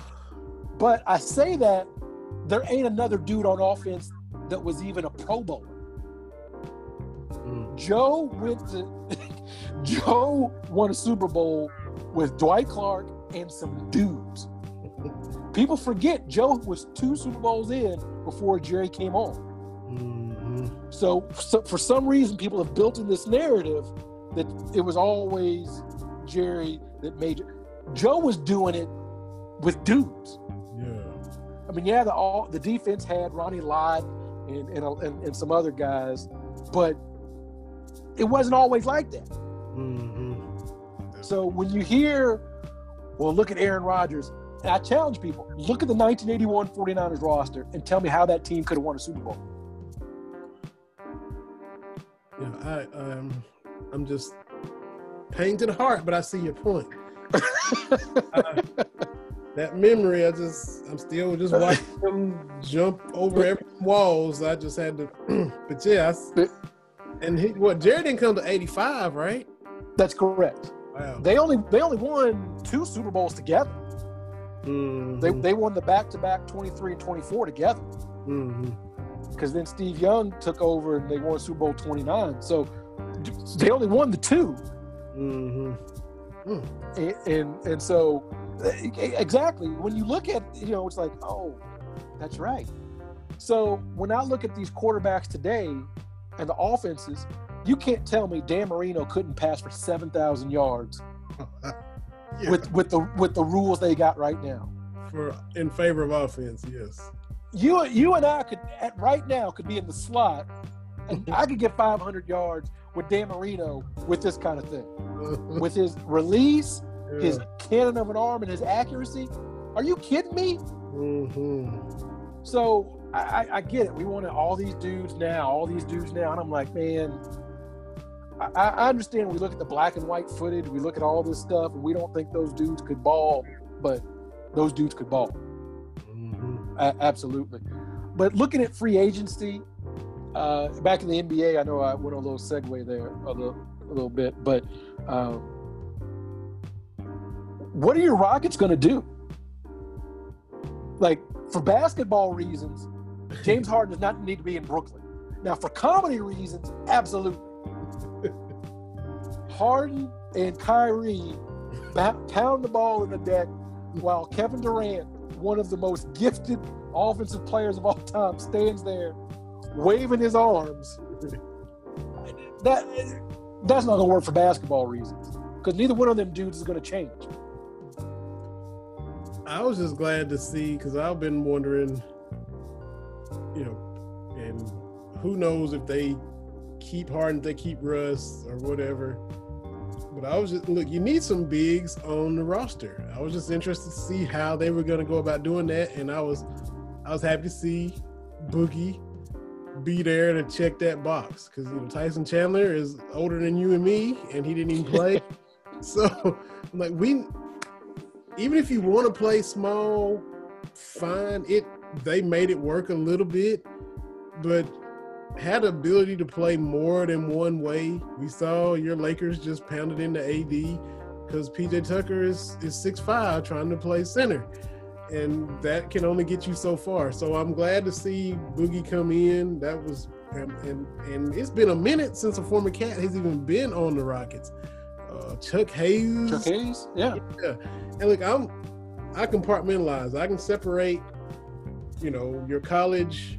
But I say that there ain't another dude on offense that was even a Pro Bowler. Mm. Joe went to Joe won a Super Bowl with Dwight Clark and some dudes. People forget Joe was two Super Bowls in before Jerry came on. Mhm. So, so for some reason, people have built in this narrative that it was always Jerry that made it. Joe was doing it with dudes. Yeah. I mean, yeah, the all the defense had Ronnie Lott and and, and and some other guys, but it wasn't always like that. hmm So when you hear, well, look at Aaron Rodgers, and I challenge people, look at the 1981 49ers roster and tell me how that team could have won a Super Bowl. Yeah, I um, I'm just pain to the heart, but I see your point. I- that memory, I just, I'm still just watching them jump over every walls. I just had to, but yeah, I and he, what? Jared didn't come to 85, right? That's correct. Wow. They only they only won two Super Bowls together. Mhm. They, they won the back to back 23 and 24 together Mhm. because then Steve Young took over and they won Super Bowl 29. So they only won the two. Mhm. and and, and so exactly when you look at you know it's like oh that's right so when i look at these quarterbacks today and the offenses you can't tell me dan marino couldn't pass for 7000 yards Yeah, with with the with the rules they got right now. For in favor of offense, yes. you you and i could at right now could be in the slot. And i could get 500 yards with dan marino with this kind of thing. With his release his cannon of an arm and his accuracy. Are you kidding me? Mhm. So I, I, I get it. We wanted all these dudes now, all these dudes now, and I'm like, man, I, I understand. We look at the black and white footage, we look at all this stuff, and we don't think those dudes could ball, but those dudes could ball, Mhm. a- absolutely. But looking at free agency, uh, back in the NBA, I know I went on a little segue there a little, a little bit, but um, what are your Rockets going to do? Like for basketball reasons, James Harden does not need to be in Brooklyn. Now, for comedy reasons, absolutely. Harden and Kyrie pound the ball in the deck while Kevin Durant, one of the most gifted offensive players of all time, stands there waving his arms. That that's not gonna work for basketball reasons because neither one of them dudes is gonna change. I was just glad to see because I've been wondering, you know, and who knows if they keep Harden, they keep Russ or whatever. But I was just look, you need some bigs on the roster. I was just interested to see how they were going to go about doing that, and I was, I was happy to see Boogie be there to check that box because you know Tyson Chandler is older than you and me, and he didn't even play. so I'm like we even if you want to play small, fine. It they made it work a little bit, but had ability to play more than one way. We saw your Lakers just pounded into AD because PJ Tucker is is six five trying to play center, and that can only get you so far. So I'm glad to see Boogie come in. That was and and, and it's been a minute since a former cat has even been on the Rockets. Uh, Chuck Hayes. Chuck Hayes, yeah. Yeah. And look, I'm I compartmentalize. I can separate, you know, your college,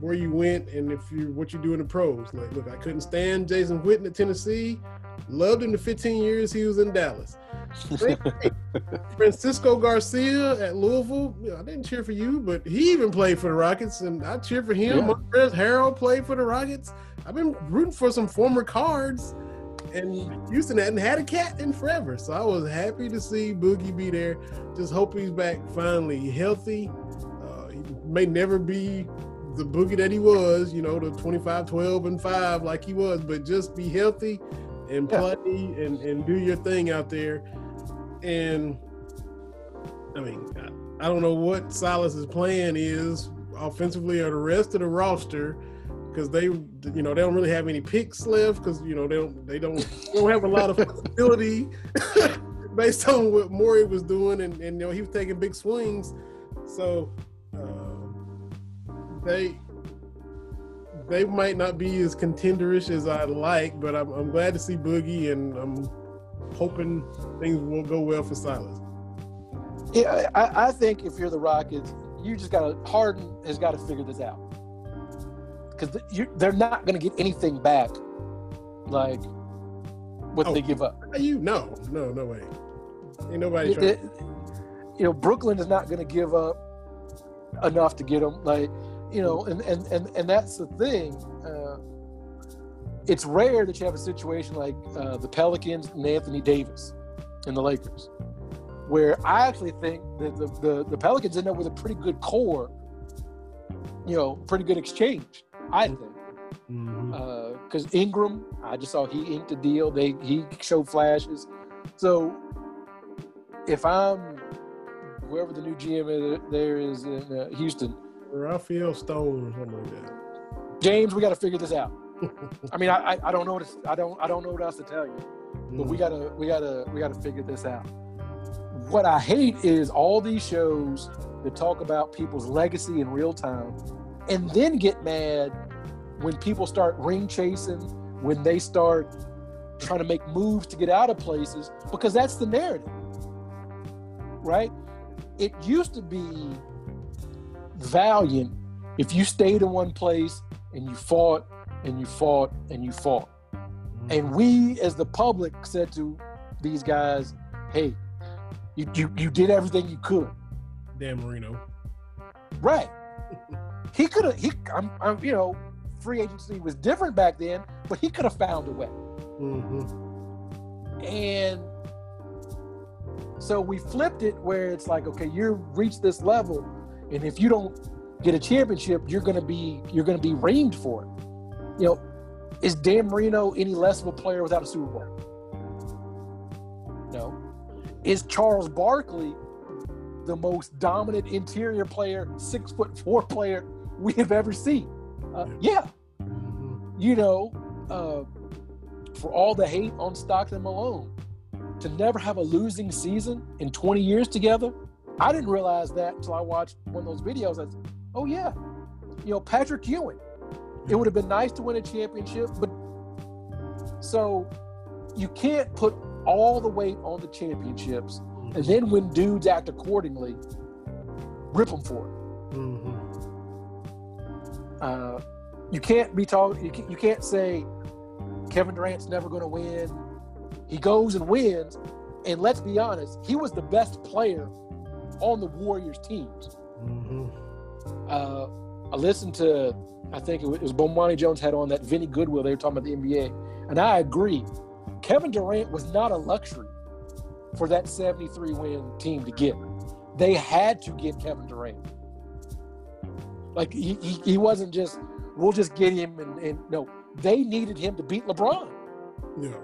where you went, and if you what you do in the pros. Like, look, I couldn't stand Jason Witten at Tennessee. Loved him the 15 years he was in Dallas. Francisco Garcia at Louisville. You know, I didn't cheer for you, but he even played for the Rockets, and I cheer for him. Yeah. Montrezl Harrell played for the Rockets. I've been rooting for some former cards, and Houston hadn't had a cat in forever. So I was happy to see Boogie be there. Just hope he's back finally healthy. May never be the Boogie that he was, you know, the 25, 12, and 5 like he was, but just be healthy and Yeah. play and, and do your thing out there. And I mean, I, I don't know what Silas's plan is offensively or the rest of the roster because they, you know, they don't really have any picks left because you know they don't they don't they don't have a lot of flexibility based on what Morey was doing, and, and you know he was taking big swings. So they they might not be as contenderish as I'd like, but I'm, I'm glad to see Boogie, and I'm hoping things will go well for Silas. Yeah, I, I think if you're the Rockets, you just got to Harden has got to figure this out because they're not going to get anything back like what oh, they give up. You no, no, no way. Ain't nobody trying. It, you know, Brooklyn is not going to give up enough to get them. Like, you know, and and and, and that's the thing. Uh, it's rare that you have a situation like uh, the Pelicans and Anthony Davis and the Lakers, where I actually think that the, the, the Pelicans end up with a pretty good core, you know, pretty good exchange. I think. Because mm-hmm. uh, Ingram, I just saw he inked a deal. They he showed flashes. So if I'm whoever the new GM is, there is in uh, Houston, Rafael Stone or something like that. James, we got to figure this out. I mean, I, I, I don't know what I don't I don't know what else to tell you, but mm. we gotta we gotta we gotta figure this out. What I hate is all these shows that talk about people's legacy in real time and then get mad when people start ring chasing, when they start trying to make moves to get out of places, because that's the narrative, right? It used to be valiant if you stayed in one place and you fought and you fought and you fought. Mm-hmm. And we, as the public, said to these guys, hey, you, you, you did everything you could. Dan Marino. Right. he could have he I'm, I'm, you know free agency was different back then but he could have found a way mm-hmm. and so we flipped it where it's like okay you reached this level and if you don't get a championship you're gonna be you're gonna be reamed for it you know is dan marino any less of a player without a super bowl no is charles barkley the most dominant interior player, six foot four player we have ever seen. Uh, yeah. Mm-hmm. You know, uh, for all the hate on Stockton Malone, to never have a losing season in 20 years together, I didn't realize that until I watched one of those videos. I said, oh, yeah. You know, Patrick Ewing. It would have been nice to win a championship, but so you can't put all the weight on the championships and then when dudes act accordingly, rip them for it. Mm-hmm. Uh, you can't be talking. You, you can't say Kevin Durant's never going to win. He goes and wins, and let's be honest, he was the best player on the Warriors teams. Mm-hmm. Uh, I listened to, I think it was Bomani Jones had on that Vinny Goodwill. They were talking about the NBA, and I agree. Kevin Durant was not a luxury for that 73 win team to get. They had to get Kevin Durant. Like he, he, he wasn't just, we'll just get him and, and no, they needed him to beat LeBron. Yeah.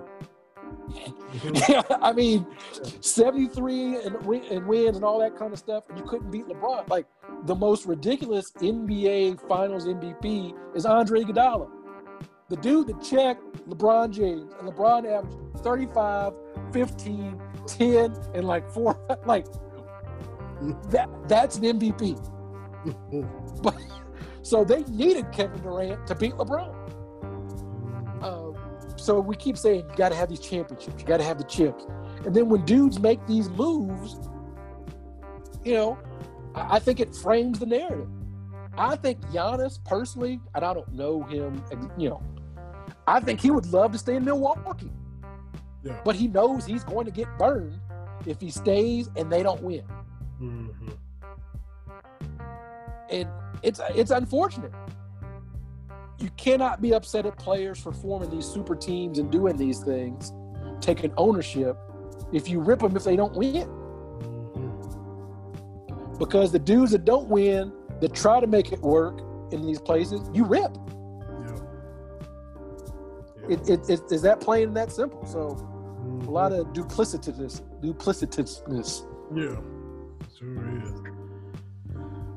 yeah, I mean, 73 and, and wins and all that kind of stuff, you couldn't beat LeBron. Like the most ridiculous NBA Finals MVP is Andre Iguodala, the dude that checked LeBron James, and LeBron averaged 35, 15, 10 and like four like that that's an MVP. but so they needed Kevin Durant to beat LeBron. So we keep saying you got to have these championships, you got to have the chips, and then when dudes make these moves, you know, I, I think it frames the narrative. I think Giannis personally, and I don't know him, you know, I think he would love to stay in Milwaukee. Yeah. But he knows he's going to get burned if he stays and they don't win. Mm-hmm. And it's it's unfortunate. You cannot be upset at players for forming these super teams and doing these things, taking ownership, if you rip them if they don't win. Mm-hmm. Because the dudes that don't win, that try to make it work in these places, you rip. Yeah. Yeah. It, it, it, is that plain and that simple? So Mm-hmm. A lot of duplicitousness, duplicitousness. Yeah, sure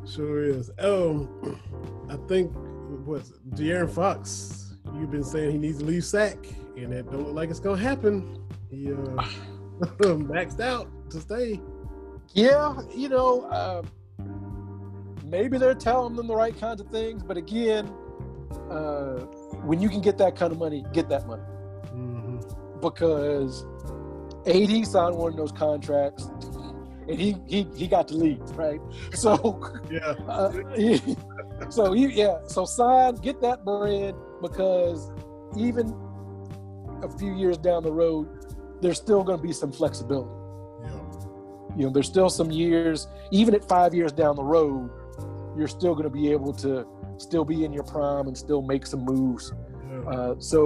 is. Sure is. Um, I think what's De'Aaron Fox. You've been saying he needs to leave Sac, and it don't look like it's gonna happen. He uh, maxed out to stay. Yeah, you know, uh, maybe they're telling them the right kinds of things, but again, uh, when you can get that kind of money, get that money Mm-hmm. because AD signed one of those contracts, and he he he got to leave, right? So. Yeah. Uh, he- so you yeah so sign get that bread because even a few years down the road there's still going to be some flexibility Yeah. you know there's still some years even at five years down the road you're still going to be able to still be in your prime and still make some moves Yeah. uh, so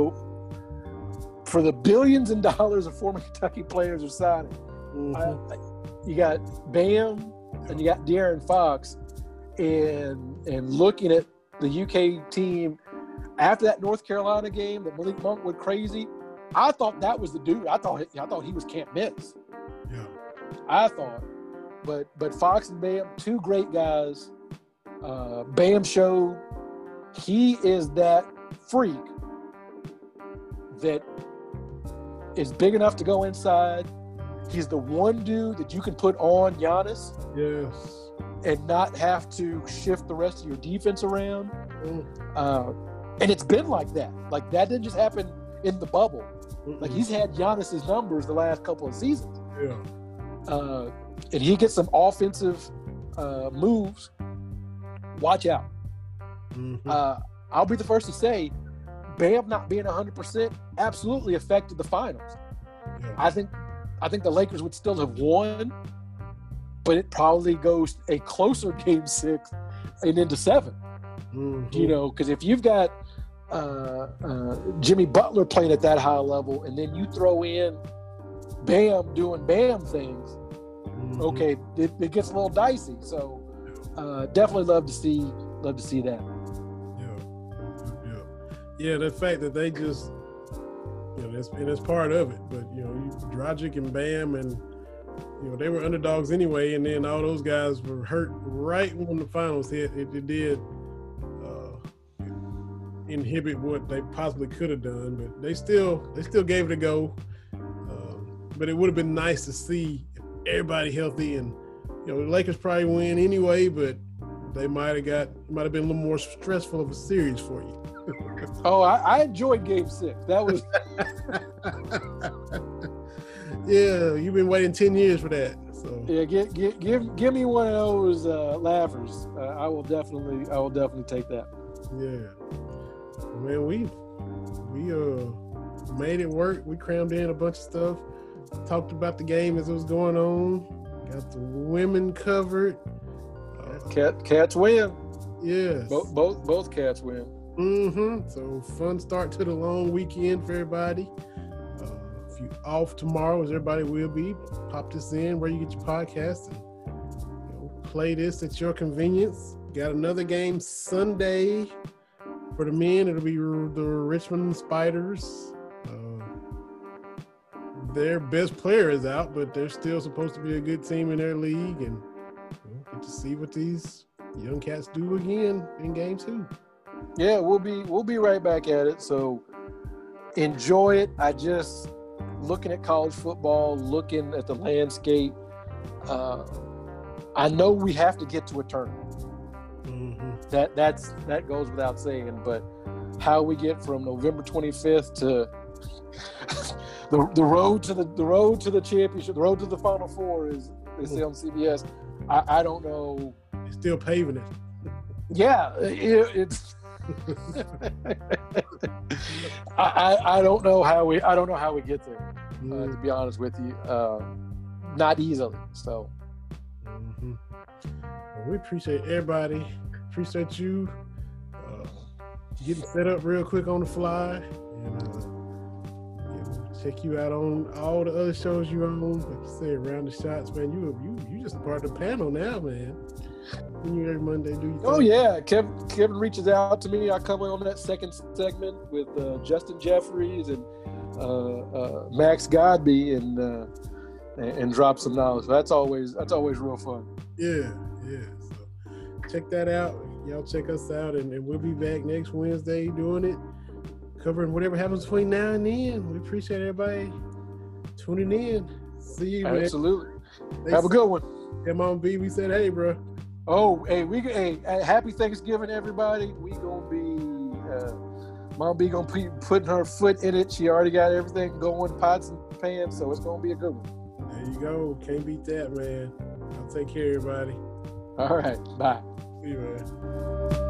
for the billions and dollars of former kentucky players are signing Mhm. I- I- you got Bam and you got De'Aaron Fox, and and looking at the UK team after that North Carolina game that Malik Monk went crazy, I thought that was the dude. I thought I thought he was can't miss. yeah. I thought, but but Fox and Bam, two great guys. Uh, Bam showed he is that freak that is big enough to go inside. He's the one dude that you can put on Giannis Yes. and not have to shift the rest of your defense around. Mm. Uh, and it's been like that. Like that didn't just happen in the bubble. Like Mm-mm. he's had Giannis's numbers the last couple of seasons. yeah. uh, and he gets some offensive uh, moves, watch out. Mhm. Uh, I'll be the first to say, Bam not being 100% absolutely affected the finals. yeah. I think, I think the Lakers would still have won, but it probably goes a closer game six and into seven. Mhm. You know, because if you've got uh, uh, Jimmy Butler playing at that high level, and then you throw in Bam doing Bam things, Mhm. okay, it, it gets a little dicey. So uh, definitely love to see love to see that. Yeah, yeah, yeah. The fact that they just, you know, that's and it's part of it. But you know, you, and Bam, and you know, they were underdogs anyway. And then all those guys were hurt right when the finals hit. It, it did uh, inhibit what they possibly could have done, but they still they still gave it a go. Um, but it would have been nice to see everybody healthy and you know the Lakers probably win anyway, but they might have got might have been a little more stressful of a series for you. Oh, I, I enjoyed Game Six. That was yeah, you've been waiting ten years for that. So yeah. Give give give, give me one of those uh, laughers. Uh, I will definitely I will definitely take that. yeah, man, we we uh made it work. We crammed in a bunch of stuff. Talked about the game as it was going on. Got the women covered. Uh, Cat cats win. yes. Both both both cats win. Mm-hmm. So fun start to the long weekend for everybody. Uh, if you off tomorrow, as everybody will be, pop this in where you get your podcast and you know, play this at your convenience. Got another game Sunday for the men. It'll be the Richmond Spiders. Uh, their best player is out, but they're still supposed to be a good team in their league, and you know, get to see what these young cats do again in game two. Yeah, we'll be we'll be right back at it. So enjoy it. I just looking at college football, looking at the landscape. Uh, I know we have to get to a tournament. Mm-hmm. That that's that goes without saying. But how we get from November 25th to the the road to the the road to the championship, the road to the Final Four is they say on CBS. I, I don't know. It's still paving it. Yeah, it, it's. I, I I don't know how we I don't know how we get there. Uh, to be honest with you, uh, not easily. So Mhm. Well, we appreciate everybody. Appreciate you uh, getting set up real quick on the fly. And uh, check you out on all the other shows you're on. Like you said, round the shots, man. You you you just a part of the panel now, man. You every Monday do your Oh yeah, Kevin, Kevin reaches out to me. I come on that second segment with uh, Justin Jeffries and uh, uh, Max Godby and, uh, and and drop some knowledge. That's always that's always real fun. Yeah, yeah. So check that out. y'all check us out, and, and we'll be back next Wednesday doing it, covering whatever happens between now and then. We appreciate everybody tuning in. See you, man. Absolutely. They Have a good one. Come on, B. We said, hey, bro. Oh, hey, we hey, happy Thanksgiving, everybody. We gonna be uh, Mom B gonna be putting her foot in it. She already got everything going, pots and pans, so it's gonna be a good one. There you go. Can't beat that, man. I'll take care, everybody. All right, bye. See you, man.